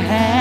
have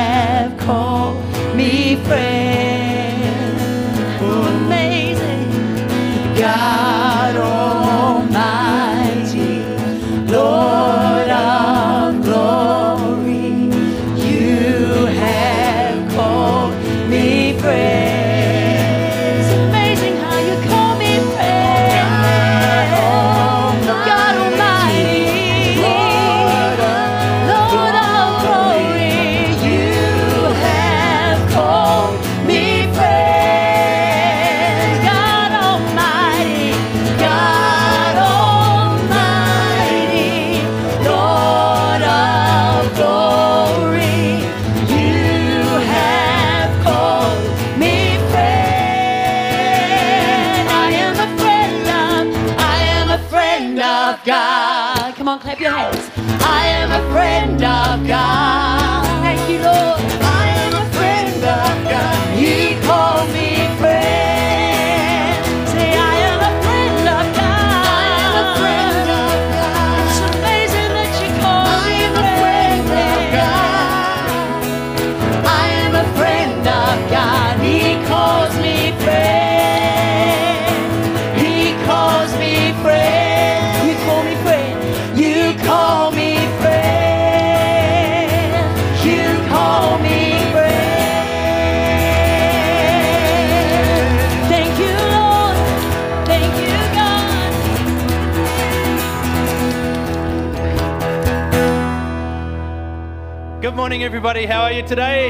morning, everybody. How are you today?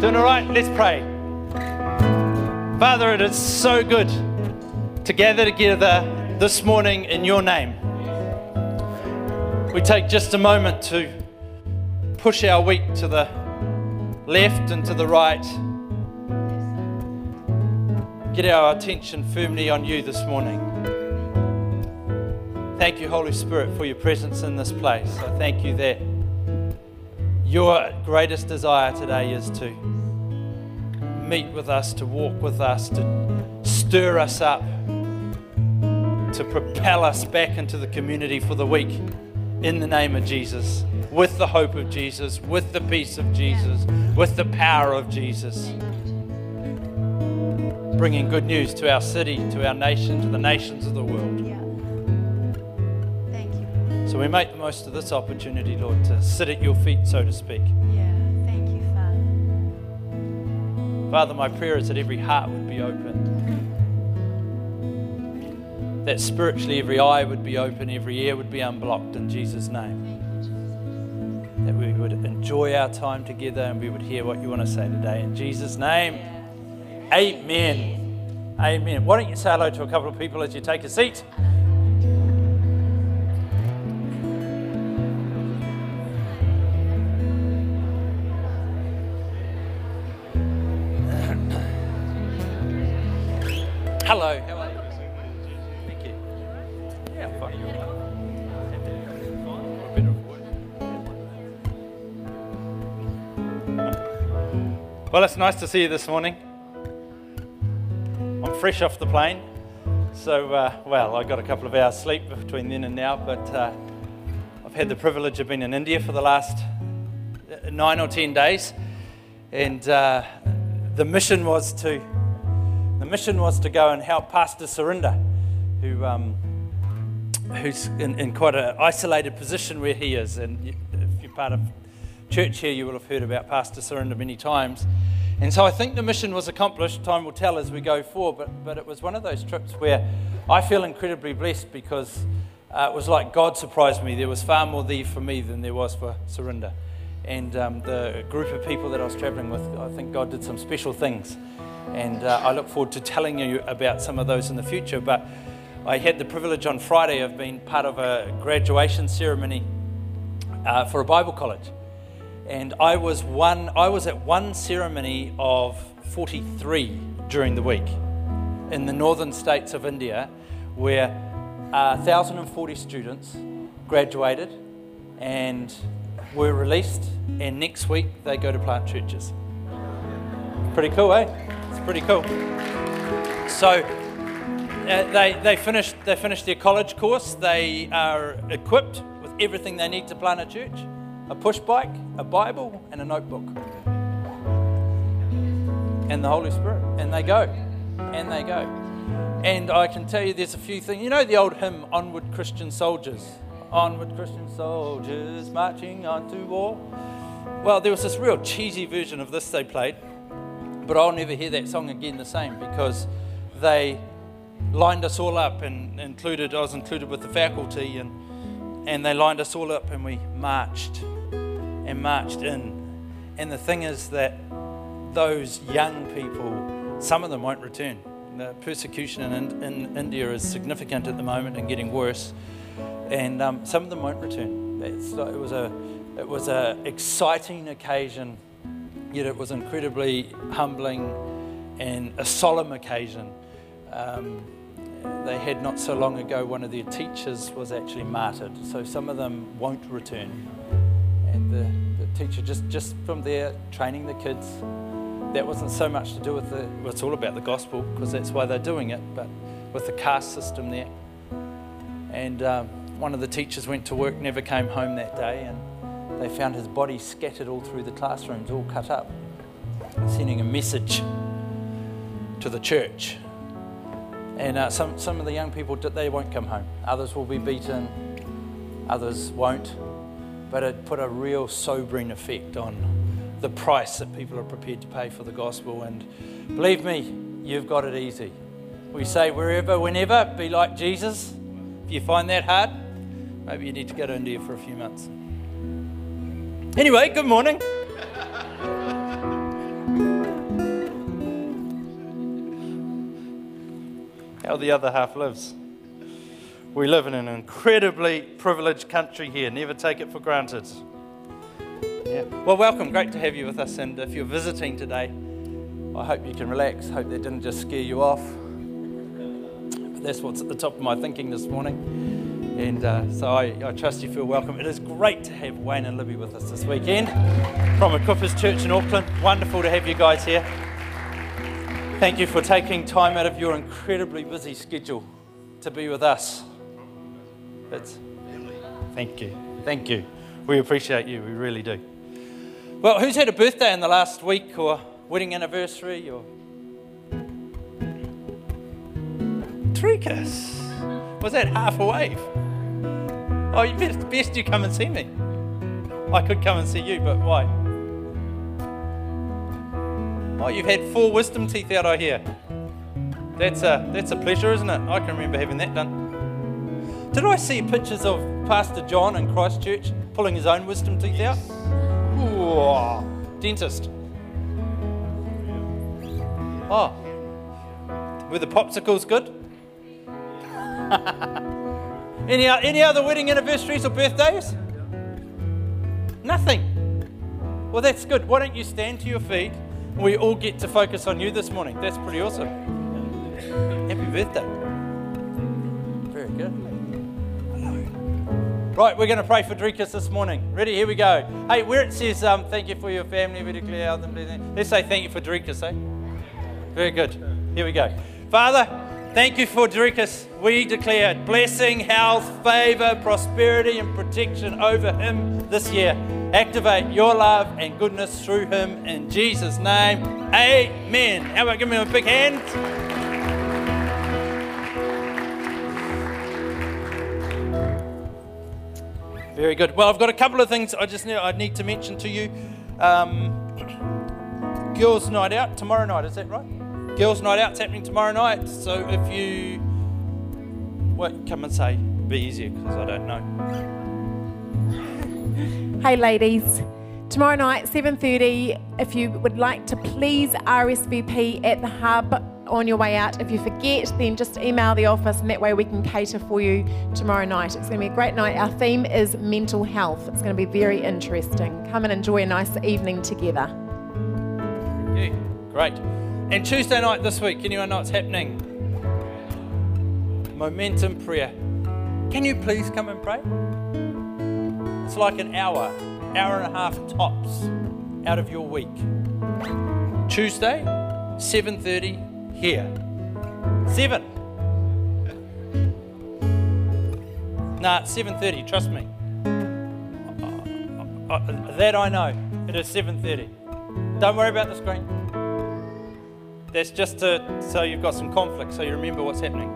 Doing all right? Let's pray. Father, it is so good to gather together this morning in your name. We take just a moment to push our week to the left and to the right. Get our attention firmly on you this morning. Thank you, Holy Spirit, for your presence in this place. I thank you that your greatest desire today is to meet with us, to walk with us, to stir us up, to propel us back into the community for the week in the name of Jesus, with the hope of Jesus, with the peace of Jesus, with the power of Jesus. Bringing good news to our city, to our nation, to the nations of the world. Yeah. So we make the most of this opportunity, Lord, to sit at your feet, so to speak. Yeah. Thank you, Father. Father, my prayer is that every heart would be open. That spiritually every eye would be open, every ear would be unblocked in Jesus' name. That we would enjoy our time together and we would hear what you want to say today. In Jesus' name, amen. Amen. Why don't you say hello to a couple of people as you take a seat? It's nice to see you this morning. I'm fresh off the plane, so, uh, well, I got a couple of hours sleep between then and now, but uh, I've had the privilege of being in India for the last uh, nine or ten days, and uh, the mission was to the mission was to go and help Pastor Surinder, who um, who's in, in quite an isolated position where he is, and if you're part of church here, you will have heard about Pastor Surinder many times. And so I think the mission was accomplished. Time will tell as we go forward. But, but it was one of those trips where I feel incredibly blessed because uh, it was like God surprised me. There was far more there for me than there was for Surinder. And um, the group of people that I was traveling with, I think God did some special things. And uh, I look forward to telling you about some of those in the future. But I had the privilege on Friday of being part of a graduation ceremony uh, for a Bible college and I was one. I was at one ceremony of 43 during the week in the northern states of India, where uh, 1,040 students graduated and were released, and next week they go to plant churches. Pretty cool, eh? It's pretty cool. So uh, they, they, finished, they finished their college course. They are equipped with everything they need to plant a church a push bike, a Bible, and a notebook. And the Holy Spirit. And they go. And they go. And I can tell you there's a few things. You know the old hymn, Onward Christian Soldiers? Onward Christian soldiers marching on to war. Well, there was this real cheesy version of this they played, but I'll never hear that song again the same because they lined us all up and included, I was included with the faculty, and, and they lined us all up and we marched and marched in. And the thing is that those young people, some of them won't return. The persecution in, in India is significant at the moment and getting worse, and um, some of them won't return. It's, it was a it was an exciting occasion, yet it was incredibly humbling and a solemn occasion. Um, they had not so long ago one of their teachers was actually martyred, so some of them won't return the, the teacher just, just from there training the kids. That wasn't so much to do with the, well, it's all about the gospel because that's why they're doing it, but with the caste system there. And um, one of the teachers went to work, never came home that day, and they found his body scattered all through the classrooms, all cut up, sending a message to the church. And uh, some, some of the young people, they won't come home. Others will be beaten, others won't but it put a real sobering effect on the price that people are prepared to pay for the gospel. And believe me, you've got it easy. We say wherever, whenever, be like Jesus. If you find that hard, maybe you need to go to India for a few months. Anyway, good morning. How the other half lives. We live in an incredibly privileged country here. Never take it for granted. Yeah. Well, welcome. Great to have you with us. And if you're visiting today, I hope you can relax. Hope that didn't just scare you off. But that's what's at the top of my thinking this morning. And uh, so I, I, trust you feel welcome. It is great to have Wayne and Libby with us this weekend from Equippers Church in Auckland. Wonderful to have you guys here. Thank you for taking time out of your incredibly busy schedule to be with us. It's, thank you. Thank you. We appreciate you. We really do. Well, who's had a birthday in the last week or wedding anniversary or. Trikas. Was that half a wave? Oh, you best, best you come and see me. I could come and see you, but why? Oh, you've had four wisdom teeth out, I hear. That's a, that's a pleasure, isn't it? I can remember having that done. Did I see pictures of Pastor John in Christchurch pulling his own wisdom teeth out? Ooh, dentist. Oh, were the popsicles good? any, any other wedding anniversaries or birthdays? Nothing. Well, that's good. Why don't you stand to your feet and we all get to focus on you this morning? That's pretty awesome. Happy birthday. Very good. Right, we're going to pray for Drekas this morning. Ready? Here we go. Hey, where it says, um, thank you for your family, we declare and blessing. Let's say thank you for Drekas, eh? Very good. Here we go. Father, thank you for Drekas. We declare blessing, health, favor, prosperity, and protection over him this year. Activate your love and goodness through him in Jesus' name. Amen. How about giving him a big hand? Very good. Well, I've got a couple of things I just need, I need to mention to you. Um, girls' night out tomorrow night, is that right? Girls' night out's happening tomorrow night. So if you, well, come and say, be easier because I don't know. Hey ladies, tomorrow night 7:30 if you would like to please RSVP at the hub on your way out. If you forget, then just email the office and that way we can cater for you tomorrow night. It's going to be a great night. Our theme is mental health. It's going to be very interesting. Come and enjoy a nice evening together. Yeah, great. And Tuesday night this week, anyone know what's happening? Momentum prayer. Can you please come and pray? It's like an hour, hour and a half tops out of your week. Tuesday, 7:30 here. 7. Nah, 7:30, trust me. Uh, uh, that I know. It is 7:30. Don't worry about the screen. That's just to, so you've got some conflict, so you remember what's happening.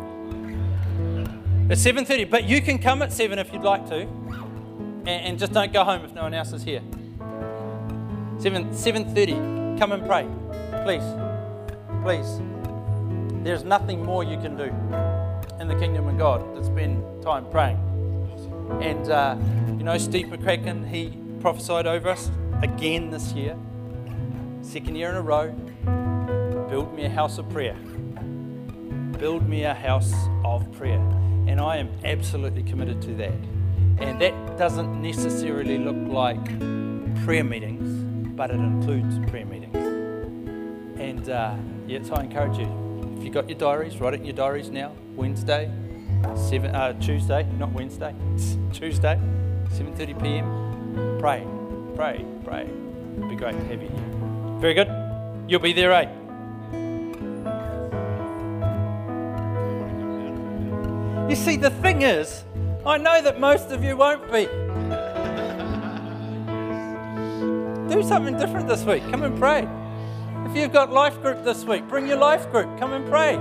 It's 7:30, but you can come at 7 if you'd like to, and, and just don't go home if no one else is here. 7 7:30. Come and pray, please, please. There's nothing more you can do in the kingdom of God than spend time praying. And uh, you know, Steve McCracken, he prophesied over us again this year, second year in a row. Build me a house of prayer. Build me a house of prayer. And I am absolutely committed to that. And that doesn't necessarily look like prayer meetings, but it includes prayer meetings. And uh, I encourage you, if you've got your diaries, write it in your diaries now. Wednesday, seven, uh, Tuesday, not Wednesday, Tuesday, 7.30 p.m. Pray, pray, pray. It'd be great to have you here. Very good. You'll be there, eh? You see, the thing is, I know that most of you won't be. Do something different this week. Come and pray. If you've got life group this week, bring your life group. Come and pray.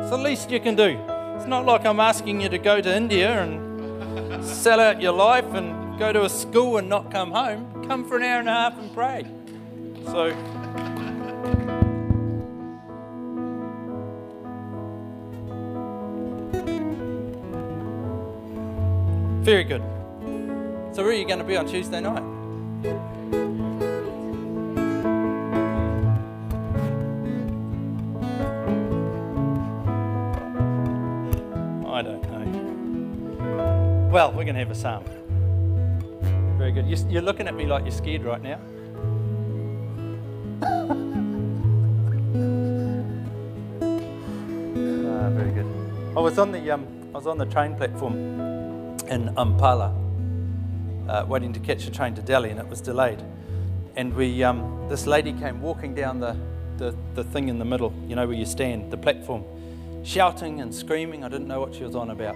It's the least you can do. It's not like I'm asking you to go to India and sell out your life and go to a school and not come home. Come for an hour and a half and pray. So. Very good. So, where are you going to be on Tuesday night? Well, we're going to have a psalm. Very good. You're looking at me like you're scared right now. ah, very good. I was on the um, I was on the train platform in Ambala, uh, waiting to catch a train to Delhi, and it was delayed. And we, um, this lady came walking down the, the, the thing in the middle, you know, where you stand, the platform, shouting and screaming. I didn't know what she was on about.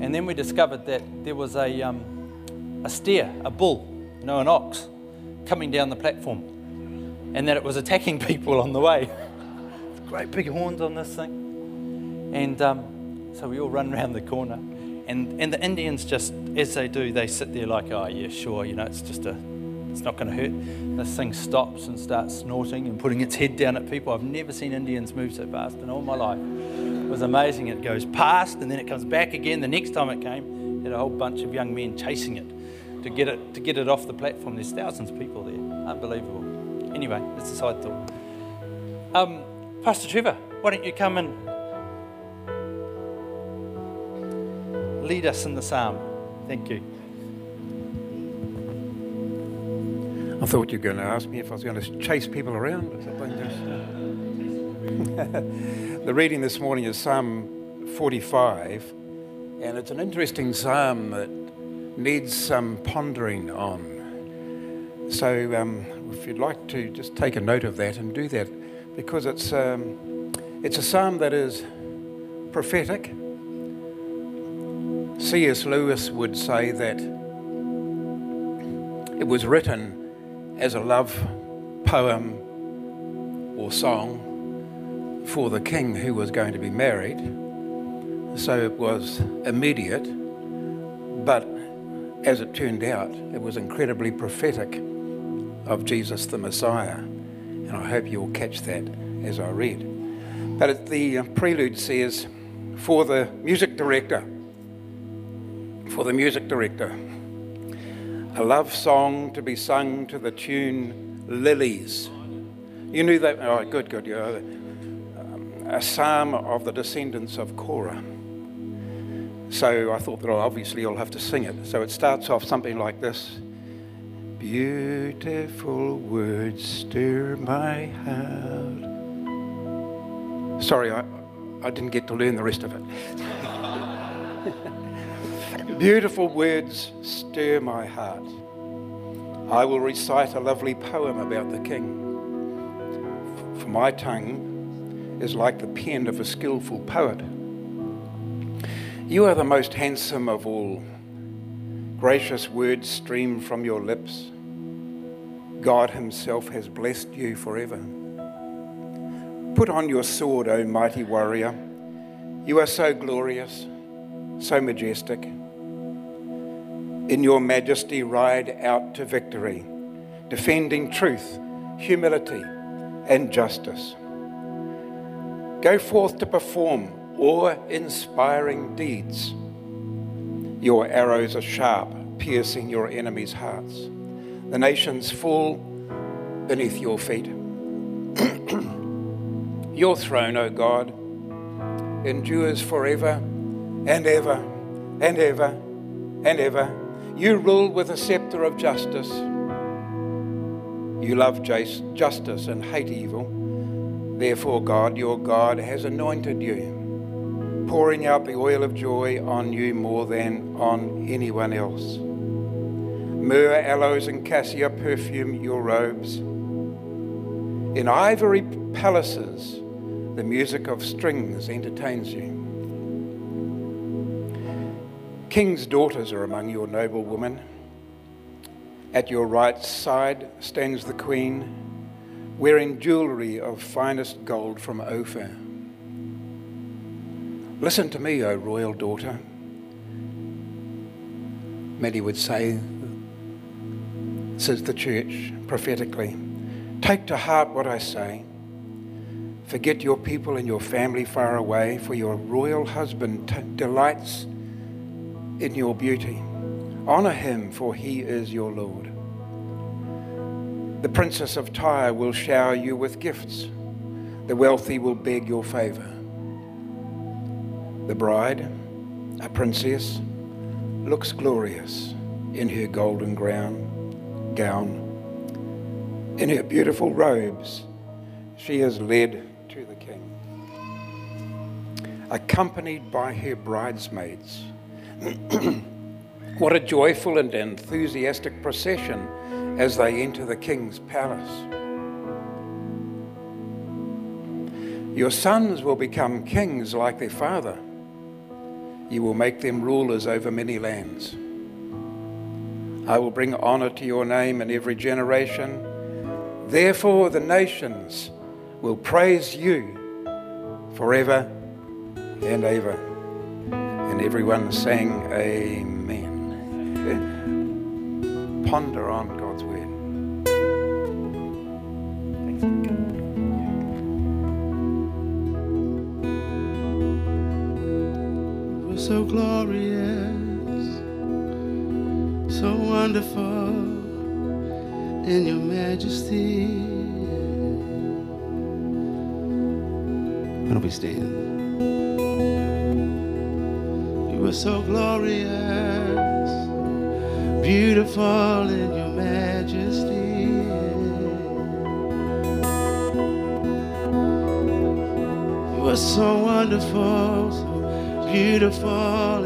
And then we discovered that there was a, um, a steer, a bull, no, an ox, coming down the platform, and that it was attacking people on the way. Great big horns on this thing. And um, so we all run around the corner. And, and the Indians just, as they do, they sit there like, oh, yeah, sure, you know, it's just a, it's not going to hurt. This thing stops and starts snorting and putting its head down at people. I've never seen Indians move so fast in all my life. It was amazing. It goes past and then it comes back again. The next time it came, it had a whole bunch of young men chasing it to get it, to get it off the platform. There's thousands of people there. Unbelievable. Anyway, that's a side thought. Um, Pastor Trevor, why don't you come and lead us in the psalm? Thank you. I thought you were going to ask me if I was going to chase people around or something. the reading this morning is Psalm 45, And it's an interesting psalm that needs some pondering on. So, um, if you'd like to just take a note of that and do that, because it's, um, it's a psalm that is prophetic. C.S. Lewis would say that it was written as a love poem or song for the king who was going to be married. So it was immediate, but as it turned out, it was incredibly prophetic of Jesus the Messiah. And I hope you'll catch that as I read. But the prelude says, for the music director, for the music director, a love song to be sung to the tune Lilies. You knew that? Oh, good, good. Yeah. A psalm of the descendants of Korah. So I thought that obviously you'll have to sing it. So it starts off something like this Beautiful words stir my heart. Sorry, I, I didn't get to learn the rest of it. Beautiful words stir my heart. I will recite a lovely poem about the king. For my tongue is like the pen of a skillful poet. You are the most handsome of all. Gracious words stream from your lips. God Himself has blessed you forever. Put on your sword, O mighty warrior. You are so glorious, so majestic. In your majesty, ride out to victory, defending truth, humility, and justice. Go forth to perform awe inspiring deeds. Your arrows are sharp, piercing your enemies' hearts. The nations fall beneath your feet. your throne, O God, endures forever and ever and ever and ever. You rule with a scepter of justice. You love justice and hate evil. Therefore, God, your God, has anointed you pouring out the oil of joy on you more than on anyone else. Myrrh, aloes, and cassia perfume your robes. In ivory palaces, the music of strings entertains you. King's daughters are among your noble women. At your right side stands the queen, wearing jewelry of finest gold from Ophir. Listen to me, O royal daughter. Many would say, says the church prophetically, take to heart what I say. Forget your people and your family far away, for your royal husband t- delights in your beauty. Honor him, for he is your Lord. The princess of Tyre will shower you with gifts. The wealthy will beg your favor. The bride, a princess, looks glorious in her golden gown, gown. In her beautiful robes, she is led to the king, accompanied by her bridesmaids. what a joyful and enthusiastic procession as they enter the king's palace. Your sons will become kings like their father. You will make them rulers over many lands. I will bring honor to your name in every generation. Therefore, the nations will praise you forever and ever. And everyone sang, Amen. Ponder on God's word. So glorious, so wonderful in your majesty. Why don't we stand? You are so glorious, beautiful in your majesty. You are so wonderful, so beautiful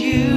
you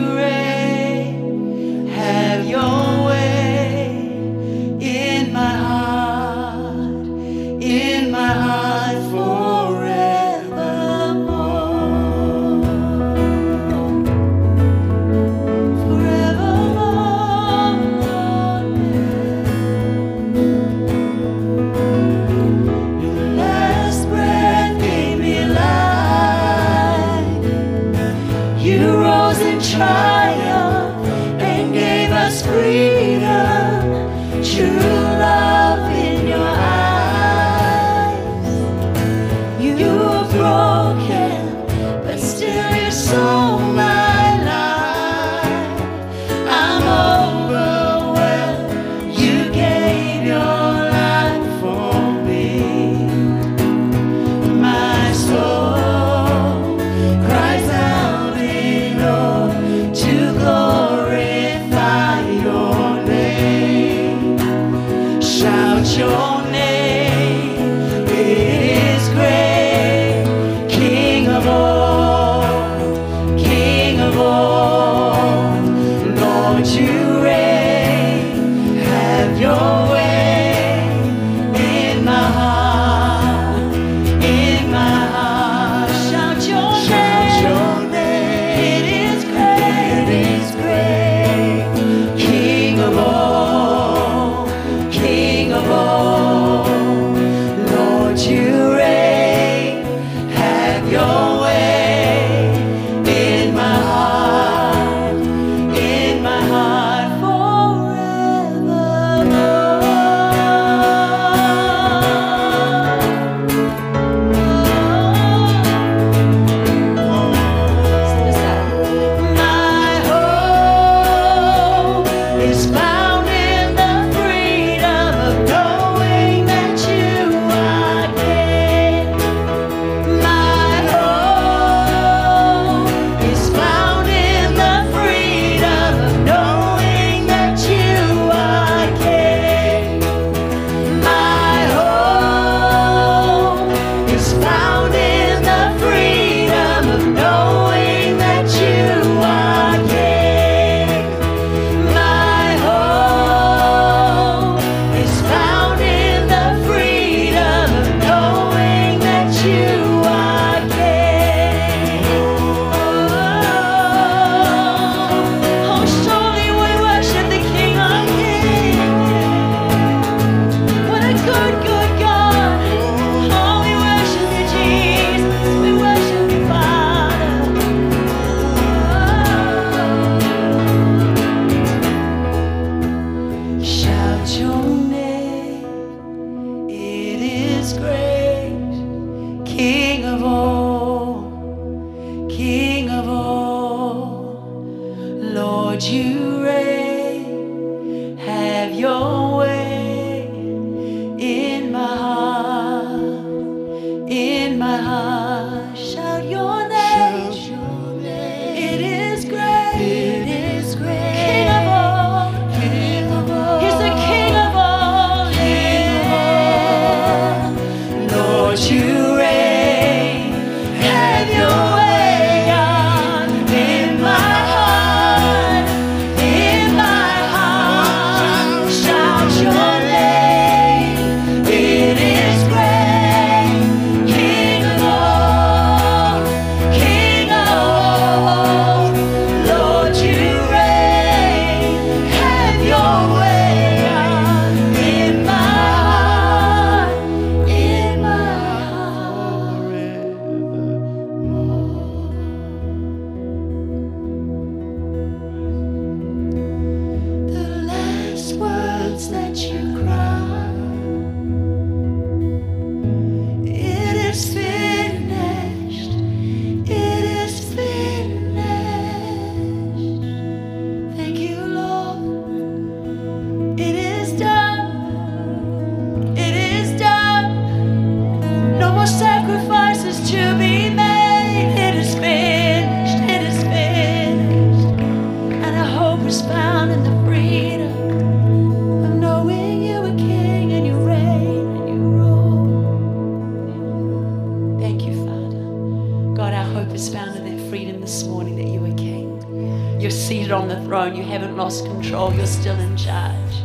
lost control, you're still in charge.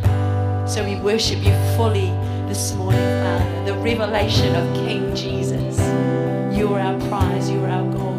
So we worship you fully this morning, Father. The revelation of King Jesus. You are our prize, you are our goal.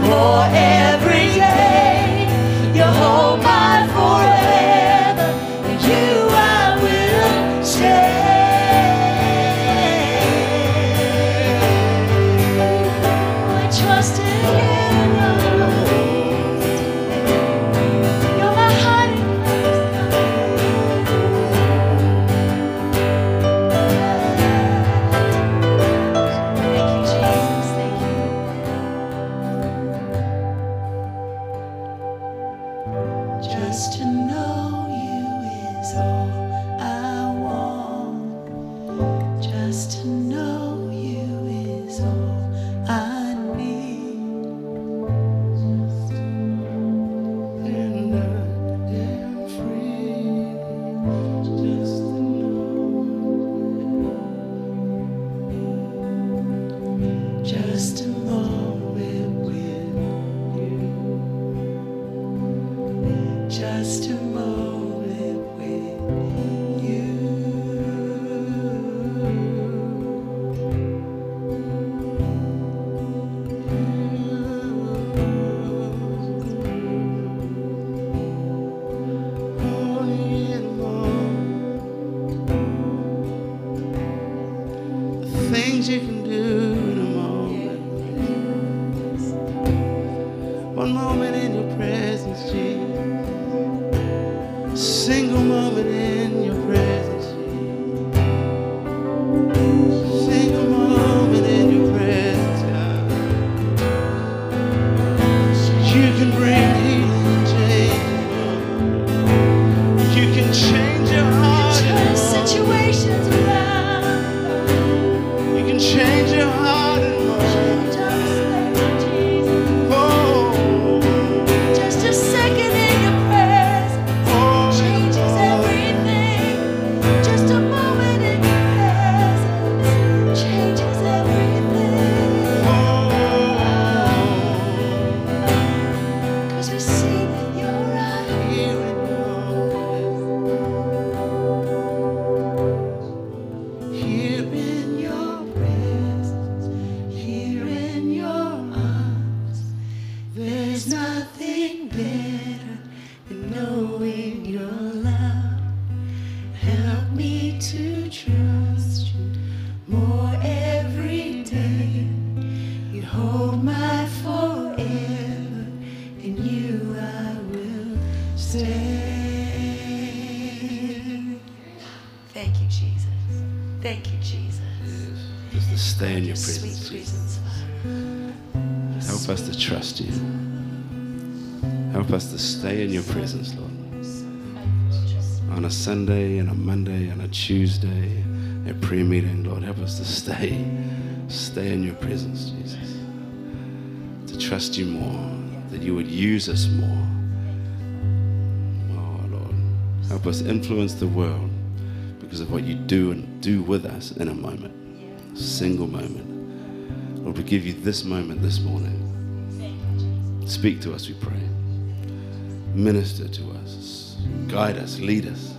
more nothing better than knowing your love. Help me to trust you more every day. You hold my forever, and you I will stay. Thank you, Jesus. Thank you, Jesus. Yes. Just to stay in your presence. Sweet presence, Help us to trust you. Help us to stay in your presence, Lord. On a Sunday and a Monday and a Tuesday, a prayer meeting, Lord, help us to stay, stay in your presence, Jesus. To trust you more, that you would use us more. Oh, Lord, help us influence the world because of what you do and do with us in a moment, a single moment. Lord, we give you this moment this morning. Speak to us, we pray. Minister to us. Guide us, lead us.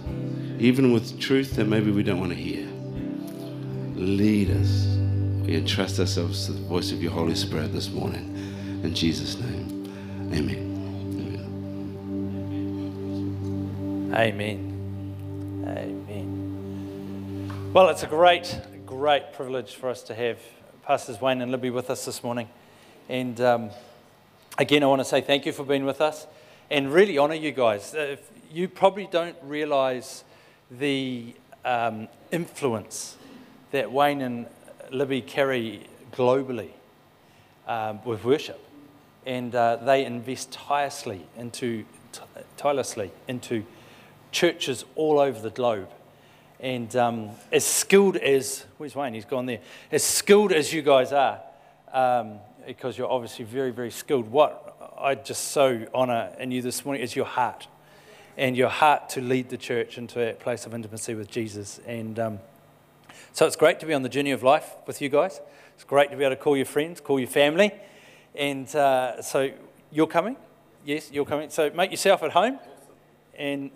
Even with truth that maybe we don't want to hear. Lead us. We entrust ourselves to the voice of your Holy Spirit this morning. In Jesus' name, amen. Amen. Amen. Well, it's a great, great privilege for us to have Pastors Wayne and Libby with us this morning. And um, again, I want to say thank you for being with us and really honour you guys. Uh, you probably don't realise the um, influence that Wayne and Libby carry globally um, with worship. And uh, they invest tirelessly into, t- tirelessly into churches all over the globe. And um, as skilled as, where's Wayne? He's gone there. As skilled as you guys are, um, because you're obviously very, very skilled, what I just so honour in you this morning is your heart. And your heart to lead the church into a place of intimacy with Jesus. And um, so it's great to be on the journey of life with you guys. It's great to be able to call your friends, call your family. And uh, so you're coming? Yes, you're coming. So make yourself at home and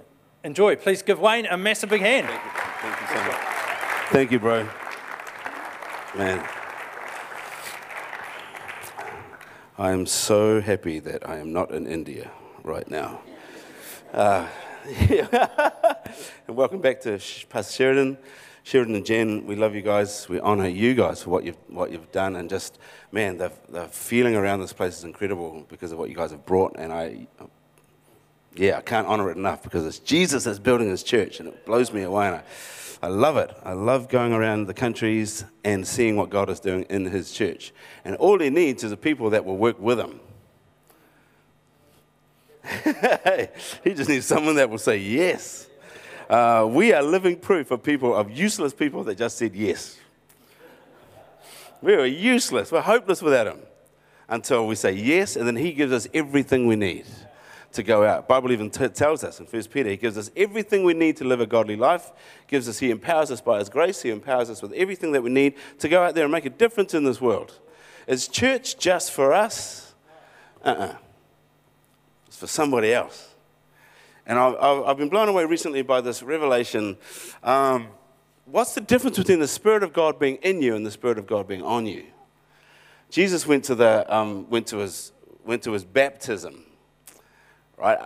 enjoy. Please give Wayne a massive big hand. Thank you. Thank you so much. Thank you, bro. Man. I am so happy that I am not in India right now. Uh, and welcome back to Pastor Sheridan. Sheridan and Jen, we love you guys. We honor you guys for what you've, what you've done. And just, man, the, the feeling around this place is incredible because of what you guys have brought. And I, yeah, I can't honor it enough because it's Jesus that's building his church and it blows me away. And I, I love it. I love going around the countries and seeing what God is doing in his church. And all he needs is the people that will work with him. he just needs someone that will say yes. Uh, we are living proof of people, of useless people that just said yes. We are useless. We're hopeless without him until we say yes, and then he gives us everything we need to go out. Bible even t- tells us in 1 Peter, he gives us everything we need to live a godly life. Gives us, he empowers us by his grace. He empowers us with everything that we need to go out there and make a difference in this world. Is church just for us? Uh-uh. It's for somebody else. And I've, I've been blown away recently by this revelation. Um, what's the difference between the Spirit of God being in you and the Spirit of God being on you? Jesus went to, the, um, went to, his, went to his baptism right?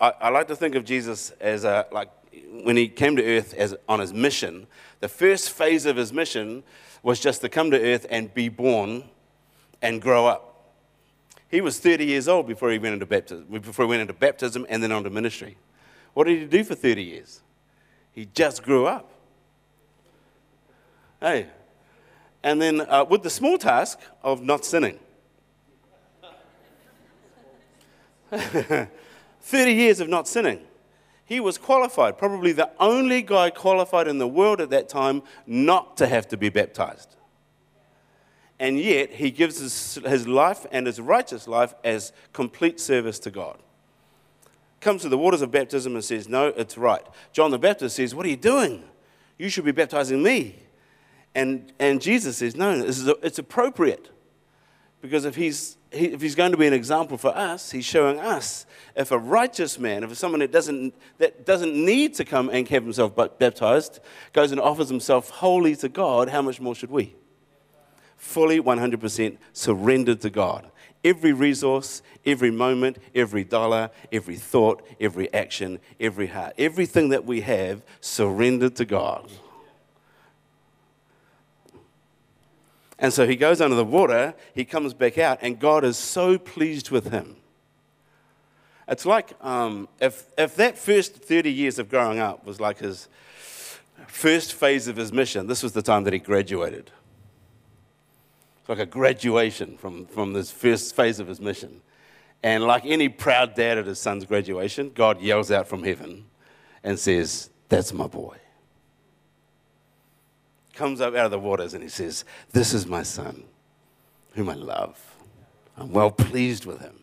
I, I, like to think of Jesus as a, like when he came to earth as on his mission. The first phase of his mission was just to come to earth and be born and grow up. He was 30 years old before he went into baptism, before he went into baptism and then onto ministry. What did he do for 30 years? He just grew up. Hey, and then uh, with the small task of not sinning. 30 years of not sinning. He was qualified, probably the only guy qualified in the world at that time not to have to be baptized. And yet, he gives his, his life and his righteous life as complete service to God. Comes to the waters of baptism and says, No, it's right. John the Baptist says, What are you doing? You should be baptizing me. And, and Jesus says, No, this is, it's appropriate. Because if he's he, if he's going to be an example for us, he's showing us if a righteous man, if someone that doesn't, that doesn't need to come and have himself baptized, goes and offers himself wholly to God, how much more should we? Fully 100% surrendered to God. Every resource, every moment, every dollar, every thought, every action, every heart, everything that we have surrendered to God. And so he goes under the water, he comes back out, and God is so pleased with him. It's like um, if, if that first 30 years of growing up was like his first phase of his mission, this was the time that he graduated. It's like a graduation from, from this first phase of his mission. And like any proud dad at his son's graduation, God yells out from heaven and says, That's my boy comes up out of the waters and he says, This is my son, whom I love. I'm well pleased with him.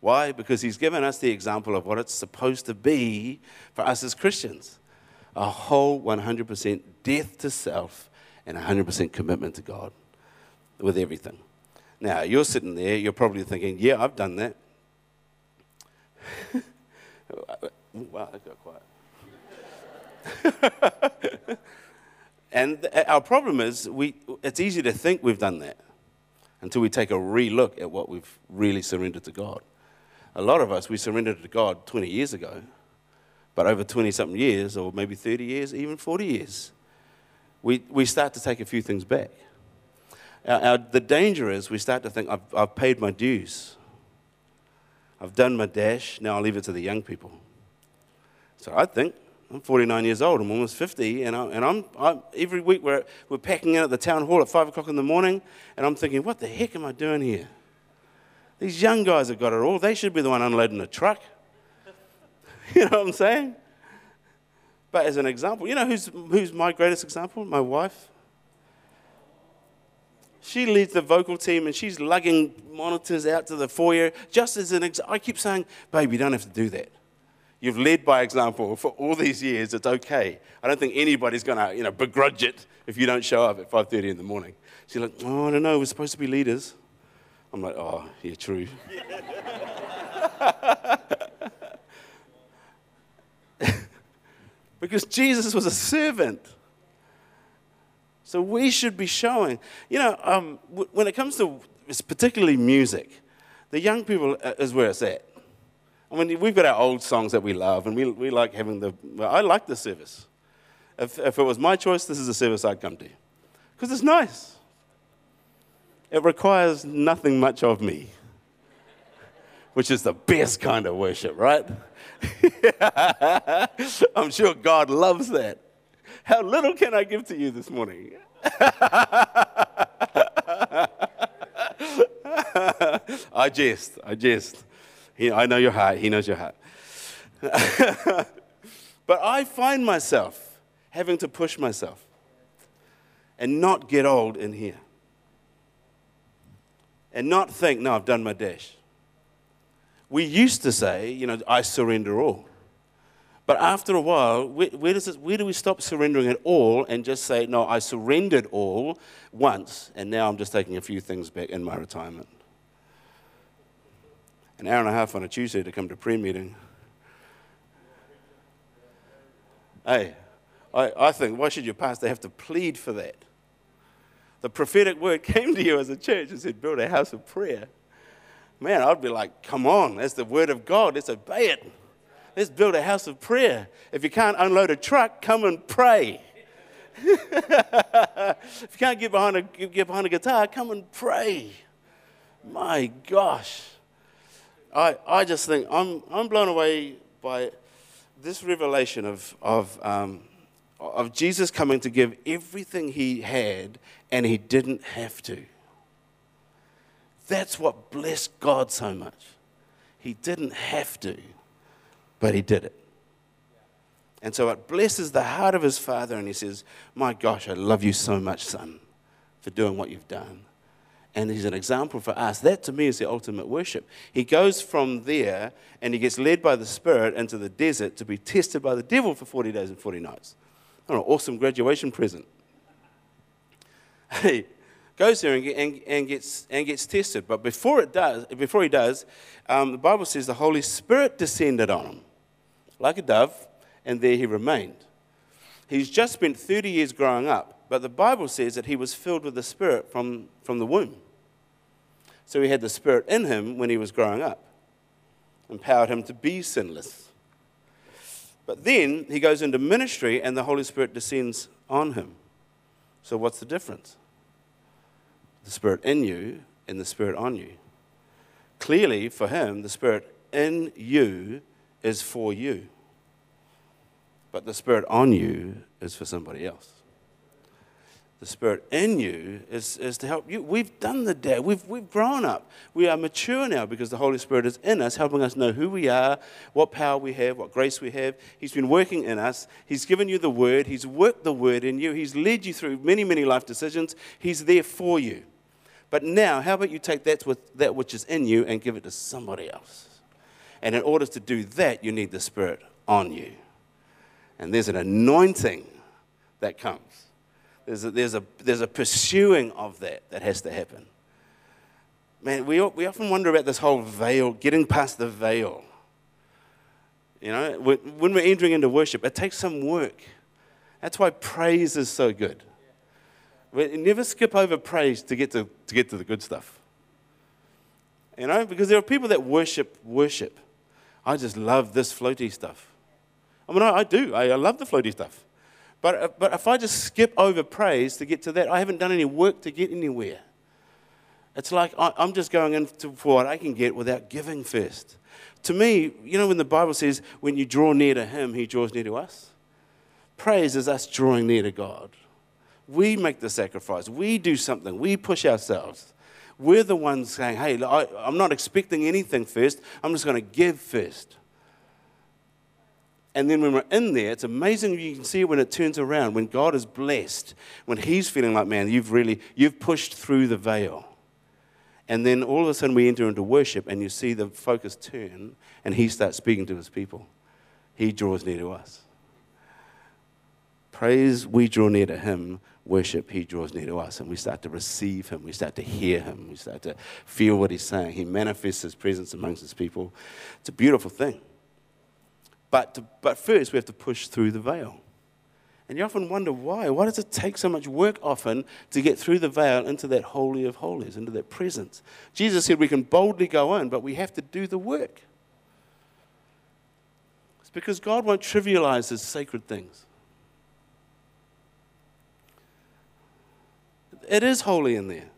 Why? Because he's given us the example of what it's supposed to be for us as Christians. A whole 100% death to self and 100% commitment to God with everything. Now, you're sitting there, you're probably thinking, yeah, I've done that. wow, that got quiet. and our problem is, we, it's easy to think we've done that until we take a re look at what we've really surrendered to God. A lot of us, we surrendered to God 20 years ago, but over 20 something years, or maybe 30 years, even 40 years, we, we start to take a few things back. Our, our, the danger is we start to think, I've, I've paid my dues. I've done my dash, now I'll leave it to the young people. So I think I'm 49 years old, I'm almost 50, and, I, and I'm, I'm, every week we're, we're packing in at the town hall at 5 o'clock in the morning, and I'm thinking, what the heck am I doing here? These young guys have got it all. They should be the one unloading the truck. you know what I'm saying? But as an example, you know who's, who's my greatest example? My wife. She leads the vocal team and she's lugging monitors out to the foyer. Just as an example, I keep saying, babe, you don't have to do that. You've led by example for all these years. It's okay. I don't think anybody's going to, you know, begrudge it if you don't show up at 5:30 in the morning. She's like, oh, I don't know. We're supposed to be leaders. I'm like, oh, yeah, true. because Jesus was a servant. So we should be showing. You know, um, when it comes to particularly music, the young people uh, is where it's at. I mean, we've got our old songs that we love, and we, we like having the. Well, I like the service. If, if it was my choice, this is the service I'd come to. Because it's nice. It requires nothing much of me, which is the best kind of worship, right? I'm sure God loves that. How little can I give to you this morning? I jest, I jest. He, I know your heart, he knows your heart. but I find myself having to push myself and not get old in here. And not think, no, I've done my dash we used to say, you know, I surrender all. But after a while, where, where, does it, where do we stop surrendering it all and just say, no, I surrendered all once, and now I'm just taking a few things back in my retirement? An hour and a half on a Tuesday to come to prayer meeting. Hey, I, I think, why should your pastor have to plead for that? The prophetic word came to you as a church and said, build a house of prayer man, I'd be like, come on, that's the word of God. Let's obey it. Let's build a house of prayer. If you can't unload a truck, come and pray. if you can't get behind, a, get behind a guitar, come and pray. My gosh. I, I just think I'm, I'm blown away by this revelation of, of, um, of Jesus coming to give everything he had and he didn't have to. That's what blessed God so much. He didn't have to, but he did it. And so it blesses the heart of his father, and he says, My gosh, I love you so much, son, for doing what you've done. And he's an example for us. That to me is the ultimate worship. He goes from there and he gets led by the Spirit into the desert to be tested by the devil for 40 days and 40 nights. An awesome graduation present. Hey, goes there and, and, and, gets, and gets tested. But before, it does, before he does, um, the Bible says the Holy Spirit descended on him like a dove, and there he remained. He's just spent 30 years growing up, but the Bible says that he was filled with the Spirit from, from the womb. So he had the Spirit in him when he was growing up, empowered him to be sinless. But then he goes into ministry, and the Holy Spirit descends on him. So, what's the difference? the Spirit in you and the Spirit on you. Clearly, for him, the Spirit in you is for you, but the Spirit on you is for somebody else. The Spirit in you is, is to help you. We've done the day. We've, we've grown up. We are mature now because the Holy Spirit is in us, helping us know who we are, what power we have, what grace we have. He's been working in us. He's given you the Word. He's worked the Word in you. He's led you through many, many life decisions. He's there for you. But now, how about you take that, with, that which is in you and give it to somebody else? And in order to do that, you need the Spirit on you. And there's an anointing that comes. There's a, there's, a, there's a pursuing of that that has to happen. Man, we, we often wonder about this whole veil, getting past the veil. You know, when we're entering into worship, it takes some work. That's why praise is so good. We never skip over praise to get to, to get to the good stuff. You know, because there are people that worship worship. I just love this floaty stuff. I mean, I, I do. I, I, love the floaty stuff. But, uh, but if I just skip over praise to get to that, I haven't done any work to get anywhere. It's like I, I'm just going in for what I can get without giving first. To me, you know, when the Bible says, when you draw near to Him, He draws near to us, praise is us drawing near to God. We make the sacrifice, we do something, we push ourselves. We're the ones saying, hey, I, I'm not expecting anything first, I'm just going to give first. And then when we're in there, it's amazing you can see when it turns around, when God is blessed, when He's feeling like, man, you've really, you've pushed through the veil. And then all of a sudden we enter into worship and you see the focus turn and He starts speaking to His people. He draws near to us. Praise, we draw near to Him. Worship, He draws near to us. And we start to receive Him. We start to hear Him. We start to feel what He's saying. He manifests His presence amongst His people. It's a beautiful thing. But, to, but first, we have to push through the veil. And you often wonder why. Why does it take so much work often to get through the veil into that Holy of Holies, into that presence? Jesus said we can boldly go in, but we have to do the work. It's because God won't trivialize his sacred things. It is holy in there.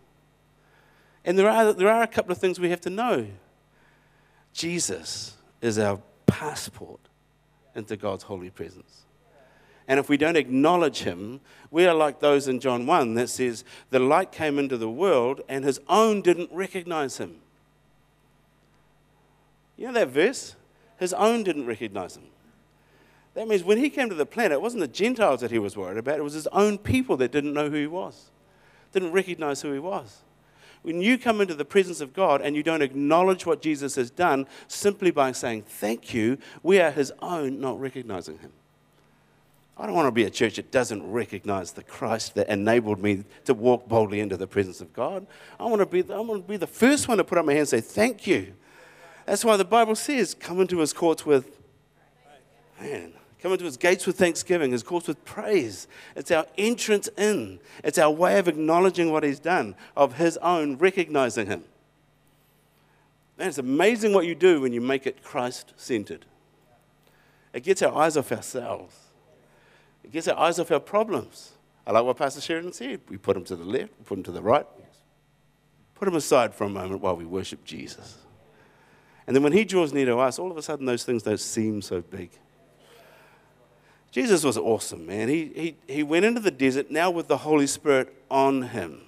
And there are, there are a couple of things we have to know. Jesus is our passport into God's holy presence. And if we don't acknowledge him, we are like those in John 1 that says, The light came into the world and his own didn't recognize him. You know that verse? His own didn't recognize him. That means when he came to the planet, it wasn't the Gentiles that he was worried about, it was his own people that didn't know who he was, didn't recognize who he was. When you come into the presence of God and you don't acknowledge what Jesus has done simply by saying thank you, we are his own, not recognizing him. I don't want to be a church that doesn't recognize the Christ that enabled me to walk boldly into the presence of God. I want to be, I want to be the first one to put up my hand and say, Thank you. That's why the Bible says, Come into his courts with, man, come into his gates with thanksgiving, his courts with praise. It's our entrance in, it's our way of acknowledging what he's done, of his own, recognizing him. Man, it's amazing what you do when you make it Christ centered. It gets our eyes off ourselves it gets our eyes off our problems. I like what Pastor Sheridan said. We put them to the left, we put them to the right. Put them aside for a moment while we worship Jesus. And then when he draws near to us, all of a sudden those things don't seem so big. Jesus was awesome, man. He, he, he went into the desert now with the Holy Spirit on him.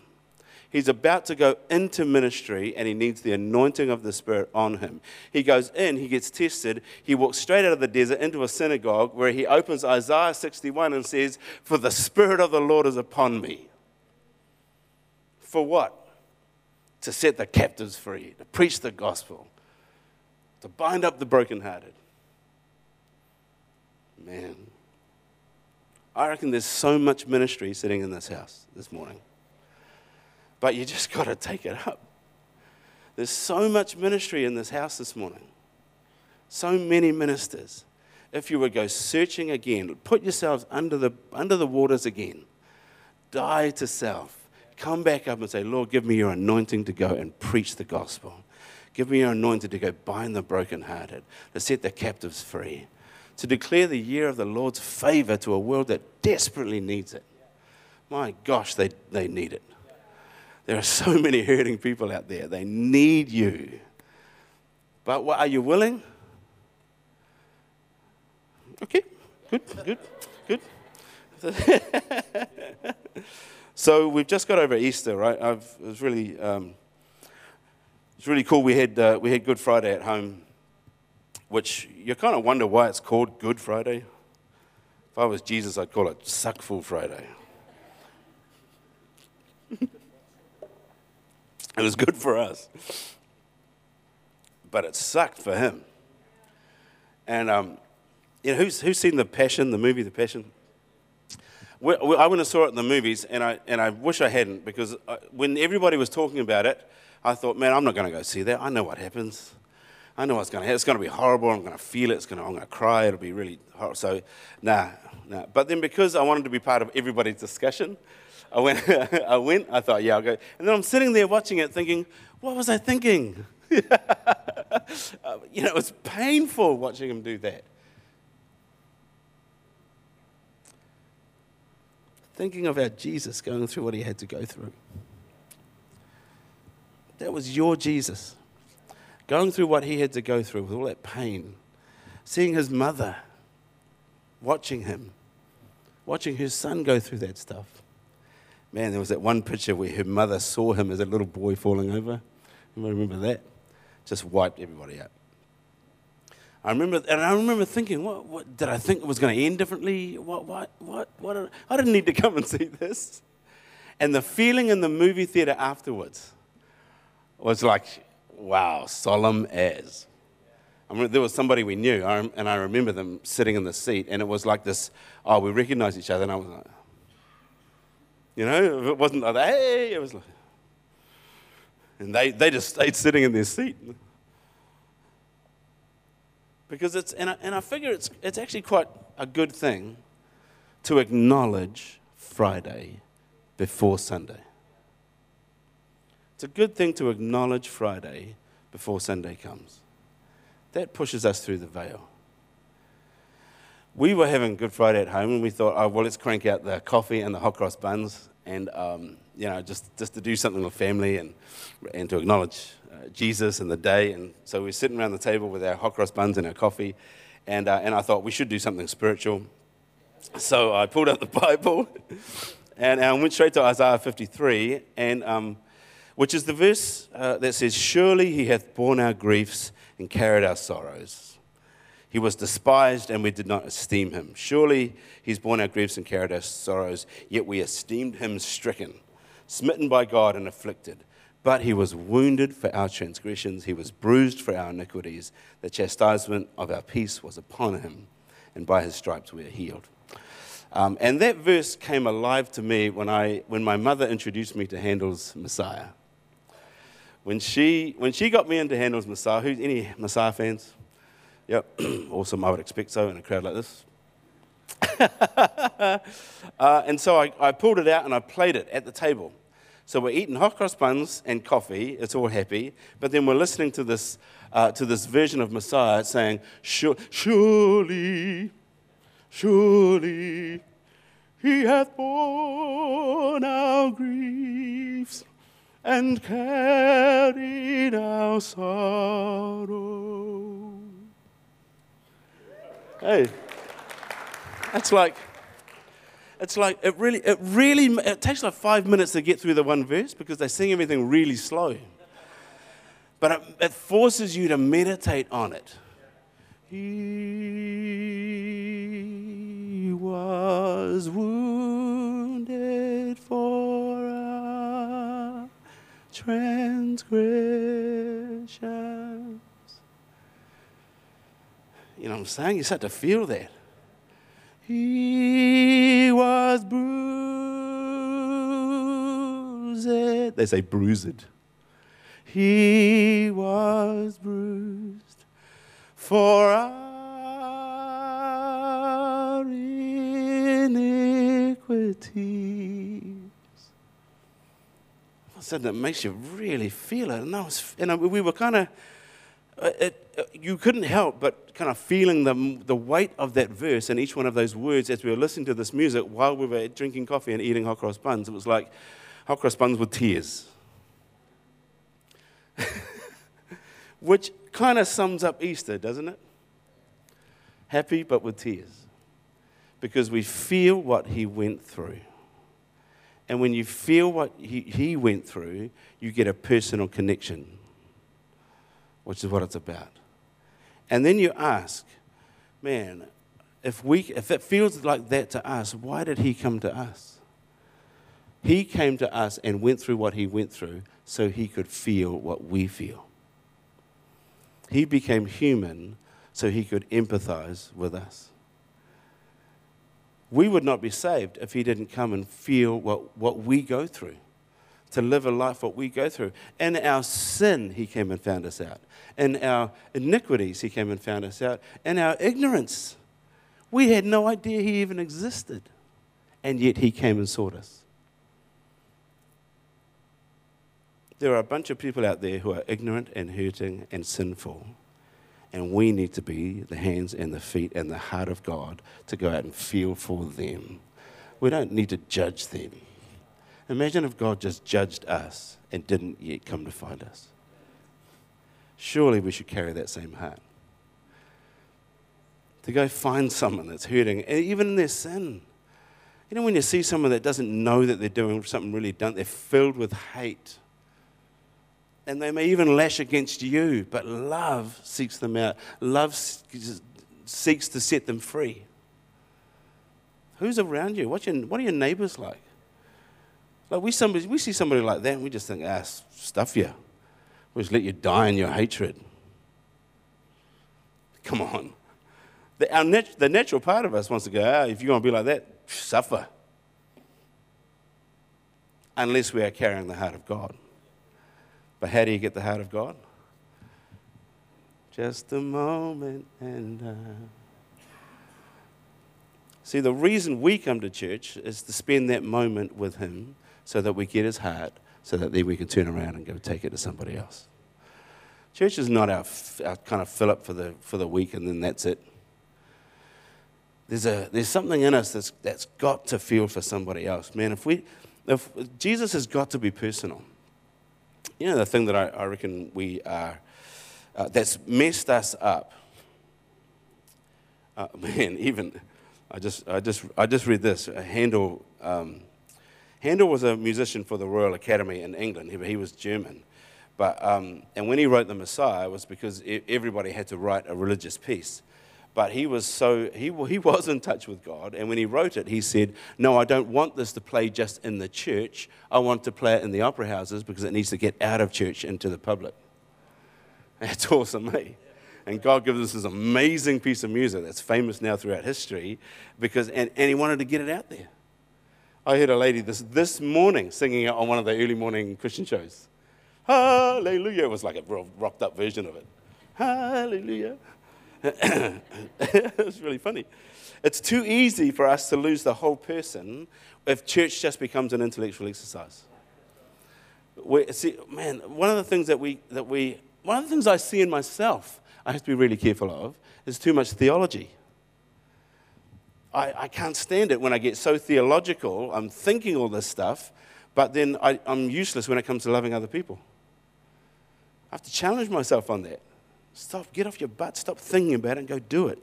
He's about to go into ministry and he needs the anointing of the Spirit on him. He goes in, he gets tested, he walks straight out of the desert into a synagogue where he opens Isaiah 61 and says, For the Spirit of the Lord is upon me. For what? To set the captives free, to preach the gospel, to bind up the brokenhearted. Man, I reckon there's so much ministry sitting in this house this morning. But you just got to take it up. There's so much ministry in this house this morning, so many ministers. If you would go searching again, put yourselves under the, under the waters again, die to self, come back up and say, Lord, give me your anointing to go and preach the gospel. Give me your anointing to go bind the brokenhearted, to set the captives free, to declare the year of the Lord's favor to a world that desperately needs it. My gosh, they, they need it. There are so many hurting people out there. They need you. But what, are you willing? Okay, good, good, good. so we've just got over Easter, right? I've, it was really, um, it's really cool. We had uh, we had Good Friday at home, which you kind of wonder why it's called Good Friday. If I was Jesus, I'd call it Suckful Friday. It was good for us. But it sucked for him. And um, you know, who's, who's seen The Passion, the movie The Passion? I went and saw it in the movies, and I, and I wish I hadn't, because I, when everybody was talking about it, I thought, man, I'm not going to go see that. I know what happens. I know what's going to happen. It's going to be horrible. I'm going to feel it. It's going to, I'm going to cry. It'll be really horrible. So, nah, nah. But then because I wanted to be part of everybody's discussion, I went, I went, I thought, yeah, I'll go. And then I'm sitting there watching it thinking, what was I thinking? You know, it was painful watching him do that. Thinking of our Jesus going through what he had to go through. That was your Jesus. Going through what he had to go through with all that pain. Seeing his mother, watching him, watching her son go through that stuff. Man, there was that one picture where her mother saw him as a little boy falling over. You remember that? Just wiped everybody out. I remember, and I remember thinking, what, what did I think it was going to end differently? What, what, what, what? I didn't need to come and see this. And the feeling in the movie theater afterwards was like, wow, solemn as. I mean, there was somebody we knew, and I remember them sitting in the seat, and it was like this, oh, we recognize each other, and I was like, you know, it wasn't like, hey, it was like, and they, they just stayed sitting in their seat. Because it's, and I, and I figure it's, it's actually quite a good thing to acknowledge Friday before Sunday. It's a good thing to acknowledge Friday before Sunday comes. That pushes us through the veil. We were having Good Friday at home and we thought, oh, well, let's crank out the coffee and the hot cross buns and, um, you know, just, just to do something with family and, and to acknowledge uh, Jesus and the day. And so we are sitting around the table with our hot cross buns and our coffee. And, uh, and I thought we should do something spiritual. So I pulled out the Bible and I went straight to Isaiah 53. And um, which is the verse uh, that says, Surely he hath borne our griefs and carried our sorrows. He was despised, and we did not esteem him. Surely he's borne our griefs and carried our sorrows, yet we esteemed him stricken, smitten by God, and afflicted. But he was wounded for our transgressions, he was bruised for our iniquities. The chastisement of our peace was upon him, and by his stripes we are healed. Um, and that verse came alive to me when, I, when my mother introduced me to Handel's Messiah. When she, when she got me into Handel's Messiah, who's any Messiah fans? Yep, awesome, I would expect so in a crowd like this. uh, and so I, I pulled it out and I played it at the table. So we're eating hot cross buns and coffee. It's all happy. But then we're listening to this, uh, to this version of Messiah saying, Surely, surely, he hath borne our griefs and carried our sorrow. Hey, that's like, it's like, it really, it really, it takes like five minutes to get through the one verse because they sing everything really slow. But it, it forces you to meditate on it. He was wounded for transgressions. You know what I'm saying? You start to feel that. He was bruised. They say bruised. He was bruised for our iniquity said that makes you really feel it. And, I was, and we were kind of, uh, uh, you couldn't help but kind of feeling the, the weight of that verse and each one of those words as we were listening to this music while we were drinking coffee and eating hot cross buns. It was like hot cross buns with tears. Which kind of sums up Easter, doesn't it? Happy but with tears. Because we feel what he went through. And when you feel what he, he went through, you get a personal connection, which is what it's about. And then you ask, man, if, we, if it feels like that to us, why did he come to us? He came to us and went through what he went through so he could feel what we feel. He became human so he could empathize with us. We would not be saved if he didn't come and feel what, what we go through, to live a life what we go through. In our sin, he came and found us out. In our iniquities, he came and found us out. In our ignorance, we had no idea he even existed. And yet he came and sought us. There are a bunch of people out there who are ignorant and hurting and sinful. And we need to be the hands and the feet and the heart of God to go out and feel for them. We don't need to judge them. Imagine if God just judged us and didn't yet come to find us. Surely we should carry that same heart. To go find someone that's hurting, even in their sin. You know, when you see someone that doesn't know that they're doing something really dumb, they're filled with hate and they may even lash against you, but love seeks them out. Love seeks to set them free. Who's around you? What's your, what are your neighbors like? Like we, somebody, we see somebody like that and we just think, ah, stuff you. We just let you die in your hatred. Come on. The, our nat- the natural part of us wants to go, ah, if you're going to be like that, suffer. Unless we are carrying the heart of God. But how do you get the heart of God? Just a moment and. Uh... See, the reason we come to church is to spend that moment with Him so that we get His heart, so that then we can turn around and go take it to somebody else. Church is not our, our kind of fill up for the, for the week and then that's it. There's, a, there's something in us that's, that's got to feel for somebody else. Man, if we, if Jesus has got to be personal. You know, the thing that I, I reckon we are, uh, that's messed us up. Uh, man, even, I just, I just, I just read this. Handel, um, Handel was a musician for the Royal Academy in England. He, he was German. But, um, and when he wrote The Messiah, it was because everybody had to write a religious piece. But he was so, he, he was in touch with God. And when he wrote it, he said, No, I don't want this to play just in the church. I want to play it in the opera houses because it needs to get out of church into the public. That's awesome, eh? And God gives us this amazing piece of music that's famous now throughout history because, and, and he wanted to get it out there. I heard a lady this, this morning singing it on one of the early morning Christian shows. Hallelujah. It was like a rocked up version of it. Hallelujah. it's really funny. It's too easy for us to lose the whole person if church just becomes an intellectual exercise. we see, man, one of the things that we, that we, one of the things I see in myself, I have to be really careful of, is too much theology. I, I can't stand it when I get so theological. I'm thinking all this stuff, but then I, I'm useless when it comes to loving other people. I have to challenge myself on that. Stop, get off your butt, stop thinking about it, and go do it.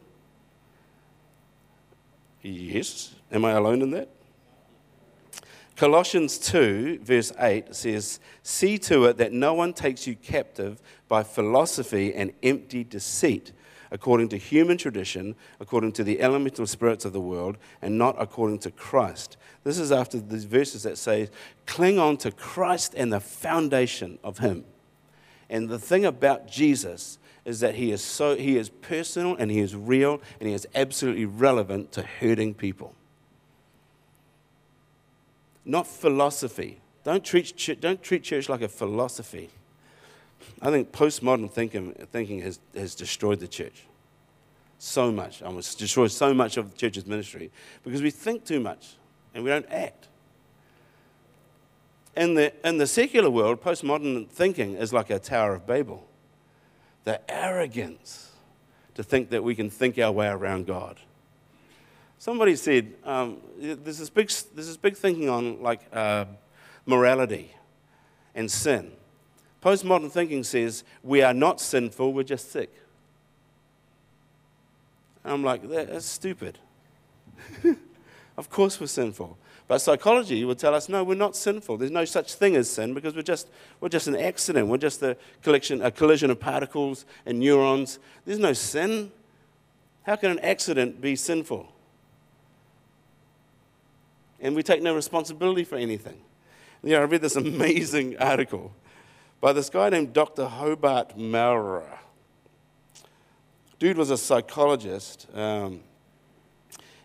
Yes. Am I alone in that? Colossians 2, verse 8 says, See to it that no one takes you captive by philosophy and empty deceit, according to human tradition, according to the elemental spirits of the world, and not according to Christ. This is after these verses that say, Cling on to Christ and the foundation of Him. And the thing about Jesus is that he is so he is personal and he is real and he is absolutely relevant to hurting people. Not philosophy. Don't treat, don't treat church like a philosophy. I think postmodern thinking, thinking has, has destroyed the church so much. Almost destroyed so much of the church's ministry because we think too much and we don't act. In the, in the secular world, postmodern thinking is like a Tower of Babel the arrogance to think that we can think our way around God. Somebody said um, there's, this big, there's this big thinking on like uh, morality and sin. Postmodern thinking says we are not sinful, we're just sick. And I'm like, that's stupid. of course we're sinful. But psychology will tell us, no, we're not sinful. There's no such thing as sin because we're just, we're just an accident. We're just a, collection, a collision of particles and neurons. There's no sin. How can an accident be sinful? And we take no responsibility for anything. Yeah, I read this amazing article by this guy named Dr. Hobart Mowrer. Dude was a psychologist. Um,